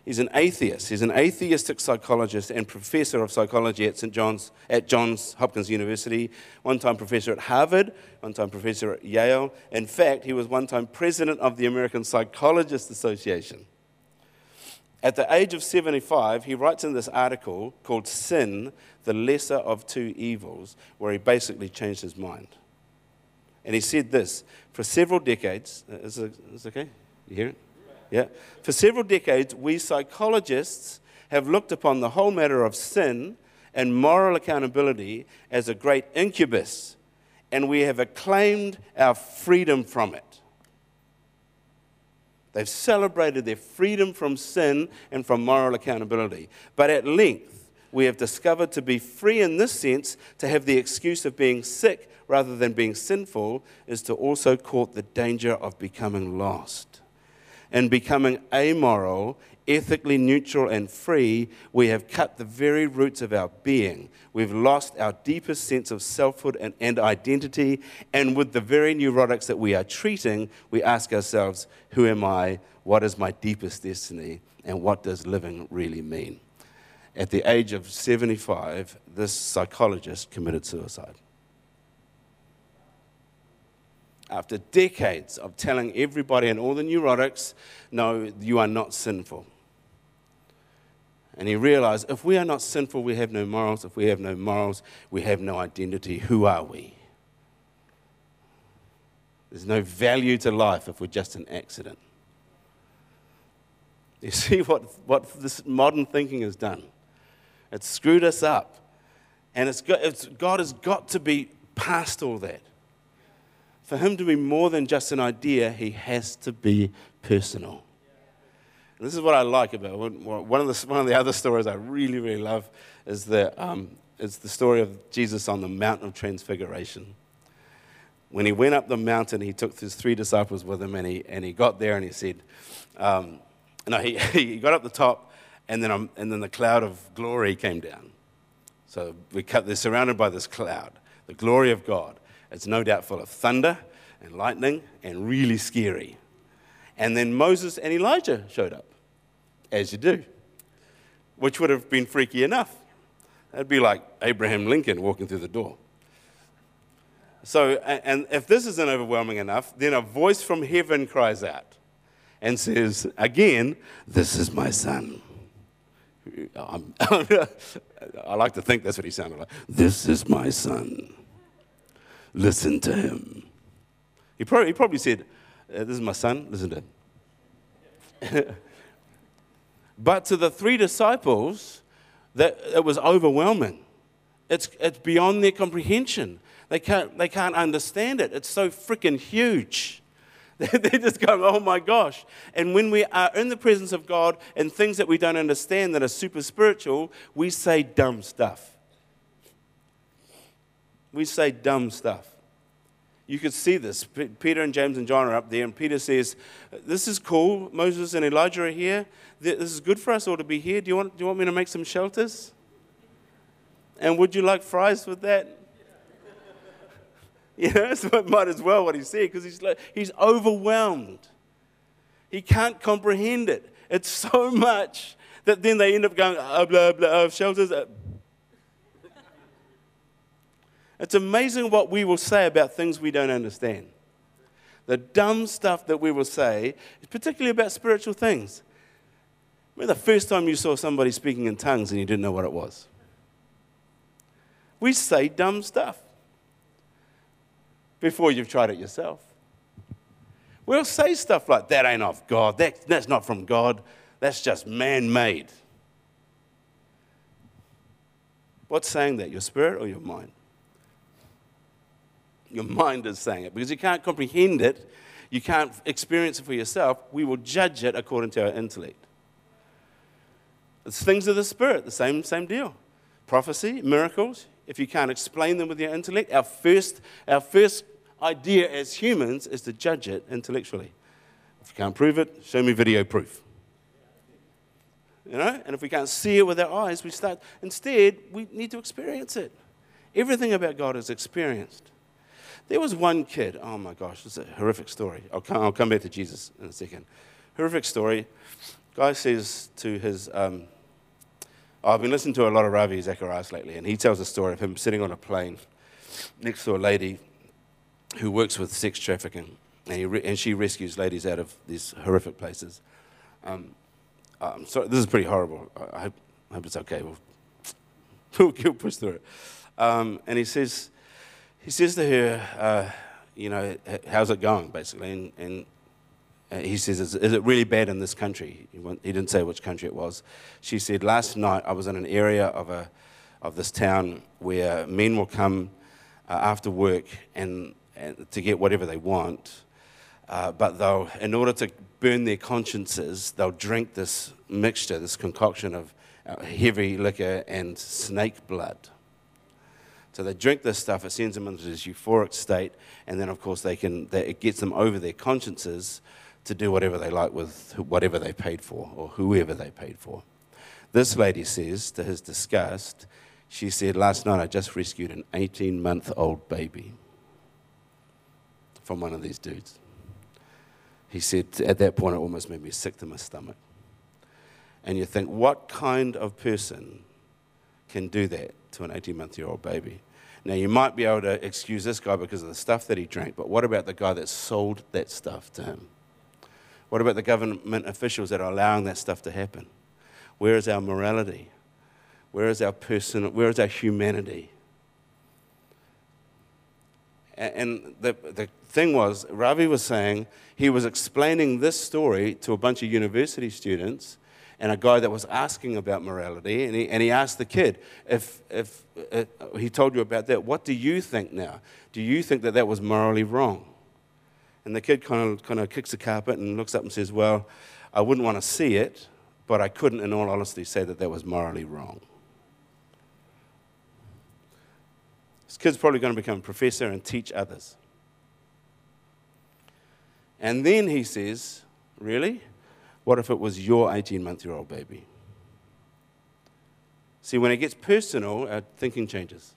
he's an atheist. He's an atheistic psychologist and professor of psychology at St. John's, at Johns Hopkins University, one time professor at Harvard, one time professor at Yale. In fact, he was one time president of the American Psychologists Association. At the age of 75, he writes in this article called Sin, the Lesser of Two Evils, where he basically changed his mind. And he said this for several decades, uh, is it, is it okay? You hear it? Yeah. For several decades, we psychologists have looked upon the whole matter of sin and moral accountability as a great incubus, and we have acclaimed our freedom from it. They've celebrated their freedom from sin and from moral accountability. But at length, we have discovered to be free in this sense, to have the excuse of being sick rather than being sinful, is to also court the danger of becoming lost. In becoming amoral, ethically neutral, and free, we have cut the very roots of our being. We've lost our deepest sense of selfhood and, and identity. And with the very neurotics that we are treating, we ask ourselves, Who am I? What is my deepest destiny? And what does living really mean? At the age of 75, this psychologist committed suicide. After decades of telling everybody and all the neurotics, no, you are not sinful. And he realized if we are not sinful, we have no morals. If we have no morals, we have no identity. Who are we? There's no value to life if we're just an accident. You see what, what this modern thinking has done? It's screwed us up. And it's got, it's, God has got to be past all that. For Him to be more than just an idea, He has to be personal. And this is what I like about one of the one of the other stories I really really love is the um, is the story of Jesus on the Mount of Transfiguration. When he went up the mountain, he took his three disciples with him, and he and he got there and he said, um, no, he, he got up the top, and then um, and then the cloud of glory came down. So we cut, they're surrounded by this cloud, the glory of God. It's no doubt full of thunder and lightning and really scary. And then Moses and Elijah showed up as you do, which would have been freaky enough. That'd be like Abraham Lincoln walking through the door. So, and if this isn't overwhelming enough, then a voice from heaven cries out and says, Again, this is my son. I like to think that's what he sounded like. This is my son. Listen to him. He probably, he probably said, uh, This is my son. Listen to him. But to the three disciples, that it was overwhelming. It's, it's beyond their comprehension. They can't, they can't understand it. It's so freaking huge. They're just going, oh my gosh. And when we are in the presence of God and things that we don't understand that are super spiritual, we say dumb stuff. We say dumb stuff you could see this. Peter and James and John are up there, and Peter says, This is cool. Moses and Elijah are here. This is good for us all to be here. Do you want, do you want me to make some shelters? And would you like fries with that? You know, so might as well what he said because he's, like, he's overwhelmed. He can't comprehend it. It's so much that then they end up going, oh, blah, blah, oh, shelters. Uh, it's amazing what we will say about things we don't understand. The dumb stuff that we will say, is particularly about spiritual things. Remember the first time you saw somebody speaking in tongues and you didn't know what it was? We say dumb stuff before you've tried it yourself. We'll say stuff like, that ain't of God, that, that's not from God, that's just man made. What's saying that, your spirit or your mind? Your mind is saying it because you can't comprehend it, you can't experience it for yourself. We will judge it according to our intellect. It's things of the Spirit, the same, same deal. Prophecy, miracles, if you can't explain them with your intellect, our first, our first idea as humans is to judge it intellectually. If you can't prove it, show me video proof. You know? And if we can't see it with our eyes, we start. Instead, we need to experience it. Everything about God is experienced. There was one kid, oh my gosh, it's a horrific story. I'll come, I'll come back to Jesus in a second. Horrific story. Guy says to his, um, I've been listening to a lot of Ravi Zacharias lately, and he tells a story of him sitting on a plane next to a lady who works with sex trafficking, and, re- and she rescues ladies out of these horrific places. Um, I'm sorry, this is pretty horrible. I, I hope it's okay. We'll, we'll push through it. Um, and he says, he says to her, uh, you know, how's it going, basically? And, and uh, he says, is, is, it really bad in this country? He, he, didn't say which country it was. She said, last night I was in an area of, a, of this town where men will come uh, after work and, and, to get whatever they want, uh, but they'll, in order to burn their consciences, they'll drink this mixture, this concoction of uh, heavy liquor and snake blood. So they drink this stuff, it sends them into this euphoric state, and then, of course, they can, they, it gets them over their consciences to do whatever they like with whatever they paid for or whoever they paid for. This lady says, to his disgust, she said, Last night I just rescued an 18 month old baby from one of these dudes. He said, At that point, it almost made me sick to my stomach. And you think, what kind of person can do that to an 18 month year old baby? Now, you might be able to excuse this guy because of the stuff that he drank, but what about the guy that sold that stuff to him? What about the government officials that are allowing that stuff to happen? Where is our morality? Where is our person? Where is our humanity? And the, the thing was, Ravi was saying he was explaining this story to a bunch of university students and a guy that was asking about morality. And he, and he asked the kid, if, if uh, he told you about that, what do you think now? Do you think that that was morally wrong? And the kid kind of, kind of kicks the carpet and looks up and says, Well, I wouldn't want to see it, but I couldn't, in all honesty, say that that was morally wrong. This kid's probably going to become a professor and teach others. And then he says, Really? What if it was your 18 month year old baby? See, when it gets personal, our thinking changes.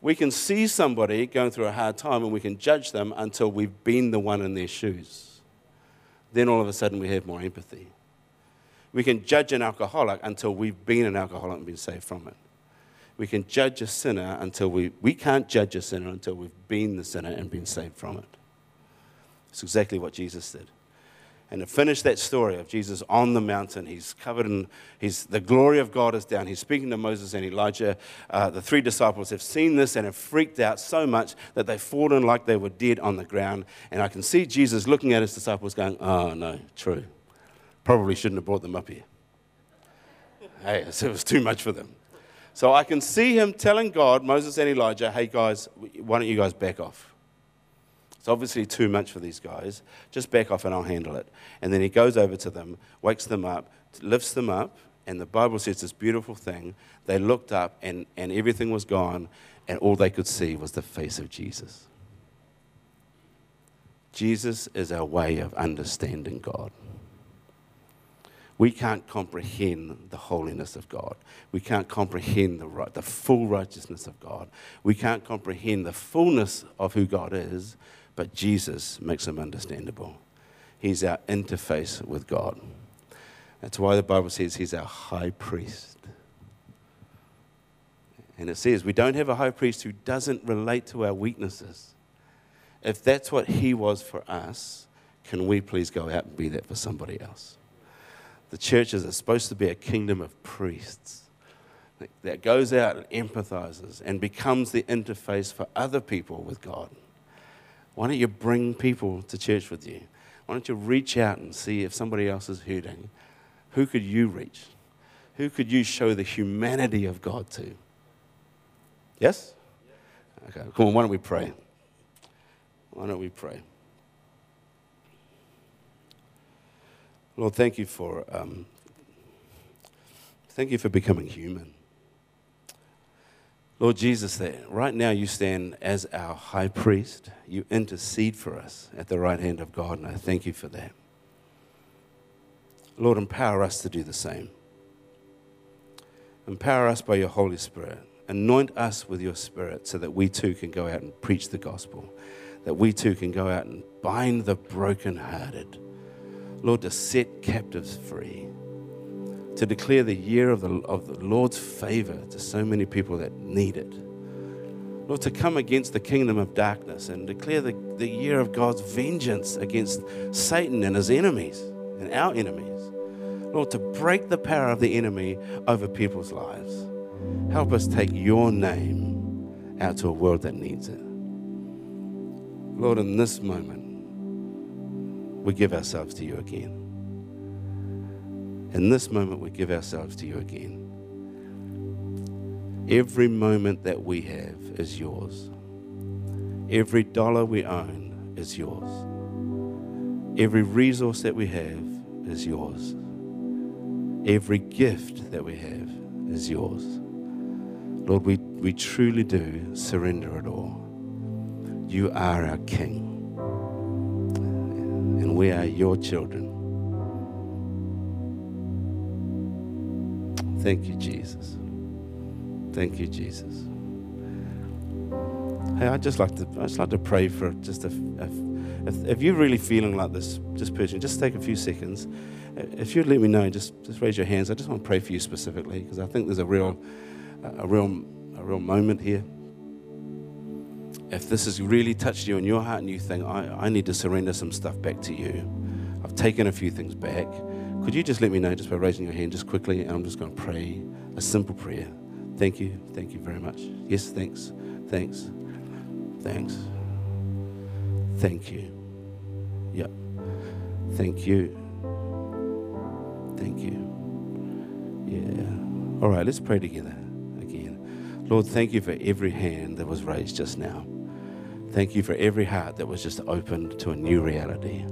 We can see somebody going through a hard time and we can judge them until we've been the one in their shoes. Then all of a sudden we have more empathy. We can judge an alcoholic until we've been an alcoholic and been saved from it. We can judge a sinner until we, we can't judge a sinner until we've been the sinner and been saved from it. It's exactly what Jesus did. And to finish that story of Jesus on the mountain, he's covered in, he's, the glory of God is down. He's speaking to Moses and Elijah. Uh, the three disciples have seen this and have freaked out so much that they've fallen like they were dead on the ground. And I can see Jesus looking at his disciples going, Oh, no, true. Probably shouldn't have brought them up here. Hey, it was too much for them. So I can see him telling God, Moses and Elijah, Hey, guys, why don't you guys back off? It's obviously too much for these guys. Just back off and I'll handle it. And then he goes over to them, wakes them up, lifts them up, and the Bible says this beautiful thing. They looked up and, and everything was gone, and all they could see was the face of Jesus. Jesus is our way of understanding God. We can't comprehend the holiness of God. We can't comprehend the, right, the full righteousness of God. We can't comprehend the fullness of who God is but Jesus makes them understandable. He's our interface with God. That's why the Bible says he's our high priest. And it says we don't have a high priest who doesn't relate to our weaknesses. If that's what he was for us, can we please go out and be that for somebody else? The churches are supposed to be a kingdom of priests that goes out and empathizes and becomes the interface for other people with God. Why don't you bring people to church with you? Why don't you reach out and see if somebody else is hurting? Who could you reach? Who could you show the humanity of God to? Yes? Okay, come on, why don't we pray? Why don't we pray? Lord, thank you for um, thank you for becoming human. Lord Jesus, that right now you stand as our high priest. You intercede for us at the right hand of God, and I thank you for that. Lord, empower us to do the same. Empower us by your Holy Spirit. anoint us with your spirit so that we too can go out and preach the gospel, that we too can go out and bind the brokenhearted. Lord, to set captives free, to declare the year of the, of the Lord's favor to so many people that need it. Lord, to come against the kingdom of darkness and declare the, the year of God's vengeance against Satan and his enemies and our enemies. Lord, to break the power of the enemy over people's lives. Help us take your name out to a world that needs it. Lord, in this moment, we give ourselves to you again. In this moment, we give ourselves to you again. Every moment that we have is yours. Every dollar we own is yours. Every resource that we have is yours. Every gift that we have is yours. Lord, we, we truly do surrender it all. You are our King, and we are your children. Thank you, Jesus. Thank you, Jesus. Hey, I'd just like to, I'd just like to pray for just a, a if, if you're really feeling like this, just person, just take a few seconds. If you'd let me know, just, just raise your hands. I just want to pray for you specifically because I think there's a real, a real, a real moment here. If this has really touched you in your heart and you think, I, I need to surrender some stuff back to you, I've taken a few things back. Could you just let me know just by raising your hand just quickly? And I'm just going to pray a simple prayer. Thank you. Thank you very much. Yes, thanks. Thanks. Thanks. Thank you. Yep. Thank you. Thank you. Yeah. All right, let's pray together again. Lord, thank you for every hand that was raised just now. Thank you for every heart that was just opened to a new reality.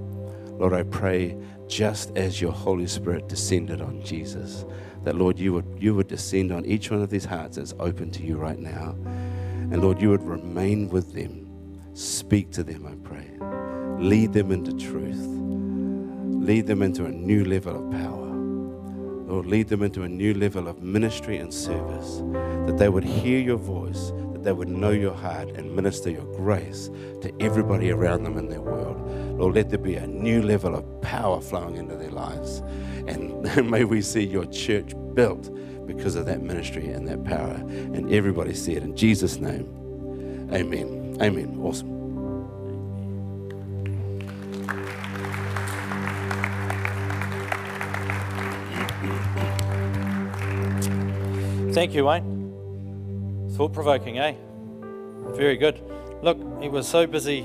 Lord, I pray just as your Holy Spirit descended on Jesus, that Lord, you would, you would descend on each one of these hearts that's open to you right now. And Lord, you would remain with them. Speak to them, I pray. Lead them into truth. Lead them into a new level of power. Lord, lead them into a new level of ministry and service, that they would hear your voice, that they would know your heart and minister your grace to everybody around them in their world. Lord, let there be a new level of power flowing into their lives. And may we see your church built because of that ministry and that power. And everybody see it in Jesus' name. Amen. Amen. Awesome. Thank you, Wayne. Thought provoking, eh? Very good. Look, he was so busy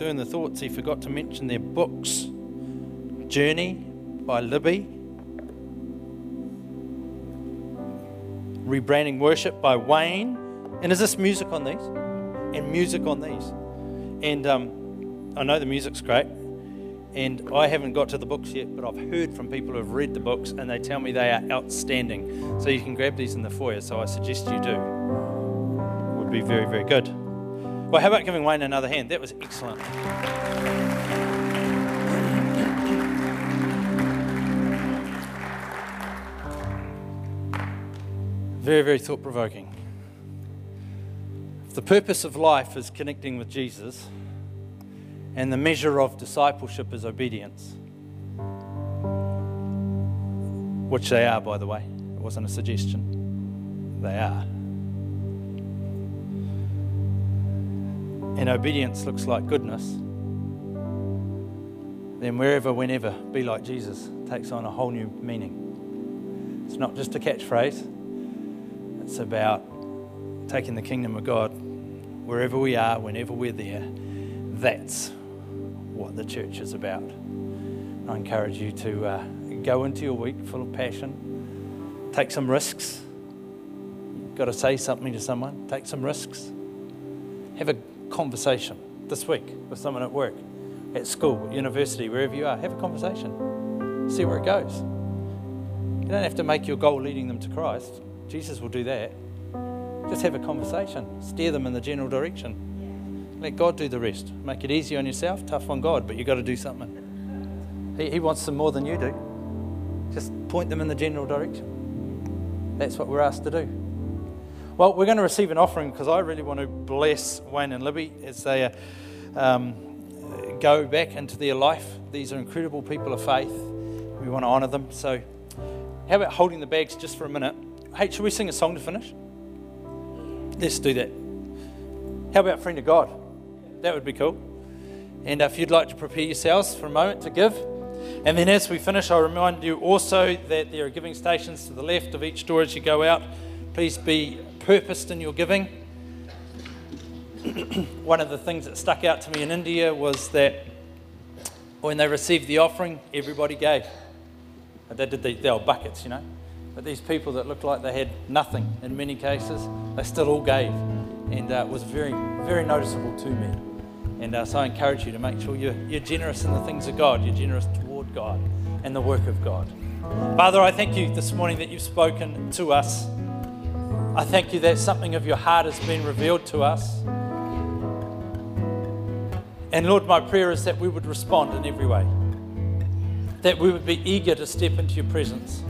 doing the thoughts, he forgot to mention their books Journey by Libby, Rebranding Worship by Wayne. And is this music on these? And music on these. And um, I know the music's great. And I haven't got to the books yet, but I've heard from people who have read the books and they tell me they are outstanding. So you can grab these in the foyer, so I suggest you do. Would be very, very good. Well, how about giving Wayne another hand? That was excellent. Very, very thought provoking. If the purpose of life is connecting with Jesus, and the measure of discipleship is obedience. Which they are, by the way. It wasn't a suggestion. They are. And obedience looks like goodness. Then, wherever, whenever, be like Jesus takes on a whole new meaning. It's not just a catchphrase, it's about taking the kingdom of God wherever we are, whenever we're there. That's what the church is about. I encourage you to uh, go into your week full of passion, take some risks. You've got to say something to someone, take some risks. Have a conversation this week with someone at work, at school, at university, wherever you are. Have a conversation. See where it goes. You don't have to make your goal leading them to Christ. Jesus will do that. Just have a conversation, steer them in the general direction. Let God do the rest. Make it easy on yourself, tough on God, but you've got to do something. He, he wants some more than you do. Just point them in the general direction. That's what we're asked to do. Well, we're going to receive an offering because I really want to bless Wayne and Libby as they uh, um, go back into their life. These are incredible people of faith. We want to honour them. So, how about holding the bags just for a minute? Hey, should we sing a song to finish? Let's do that. How about Friend of God? That would be cool. And if you'd like to prepare yourselves for a moment to give. And then as we finish, I'll remind you also that there are giving stations to the left of each door as you go out. Please be purposed in your giving. One of the things that stuck out to me in India was that when they received the offering, everybody gave. They did the, they were buckets, you know. But these people that looked like they had nothing in many cases, they still all gave. And uh, it was very, very noticeable to me. And uh, so I encourage you to make sure you're, you're generous in the things of God, you're generous toward God and the work of God. Father, I thank you this morning that you've spoken to us. I thank you that something of your heart has been revealed to us. And Lord, my prayer is that we would respond in every way, that we would be eager to step into your presence,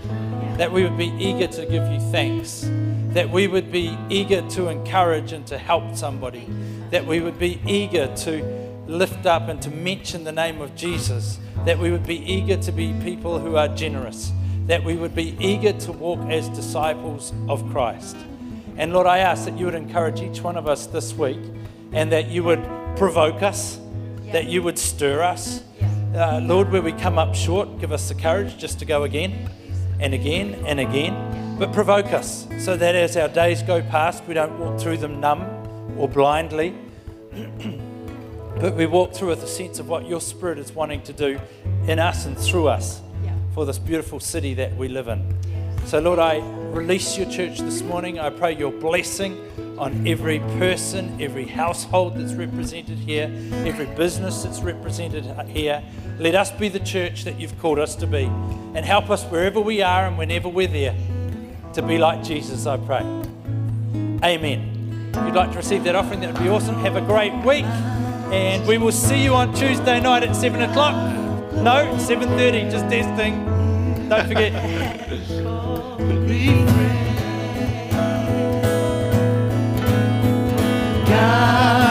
that we would be eager to give you thanks, that we would be eager to encourage and to help somebody, that we would be eager to lift up and to mention the name of Jesus, that we would be eager to be people who are generous, that we would be eager to walk as disciples of Christ. And Lord, I ask that you would encourage each one of us this week and that you would provoke us, that you would stir us. Uh, Lord, where we come up short, give us the courage just to go again and again and again. But provoke us so that as our days go past, we don't walk through them numb or blindly, but we walk through with a sense of what your Spirit is wanting to do in us and through us for this beautiful city that we live in. So, Lord, I release your church this morning. I pray your blessing on every person, every household that's represented here, every business that's represented here. Let us be the church that you've called us to be. And help us wherever we are and whenever we're there to be like Jesus, I pray. Amen. If you'd like to receive that offering, that would be awesome. Have a great week. And we will see you on Tuesday night at 7 o'clock. No, 7.30, just testing. Don't forget. God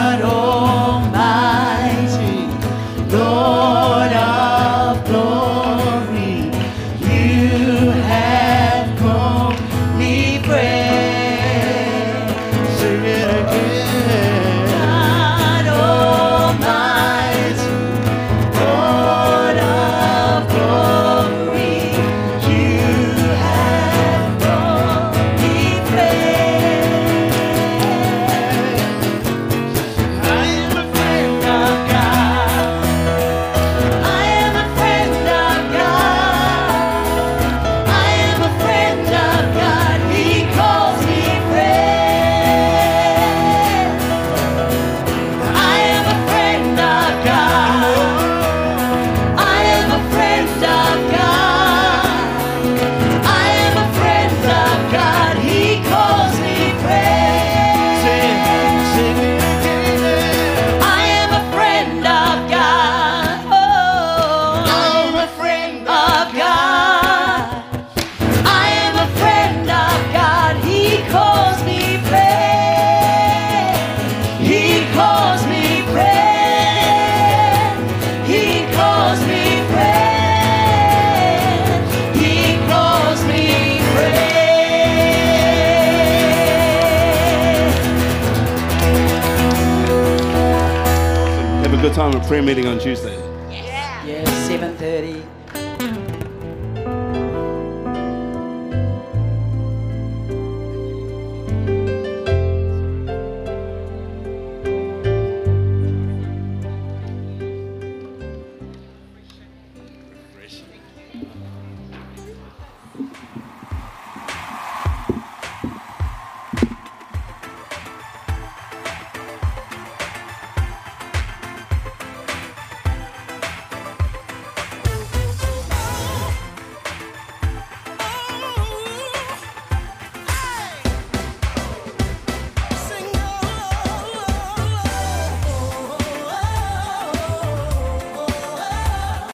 A prayer meeting on Tuesday. Yes, 7.30.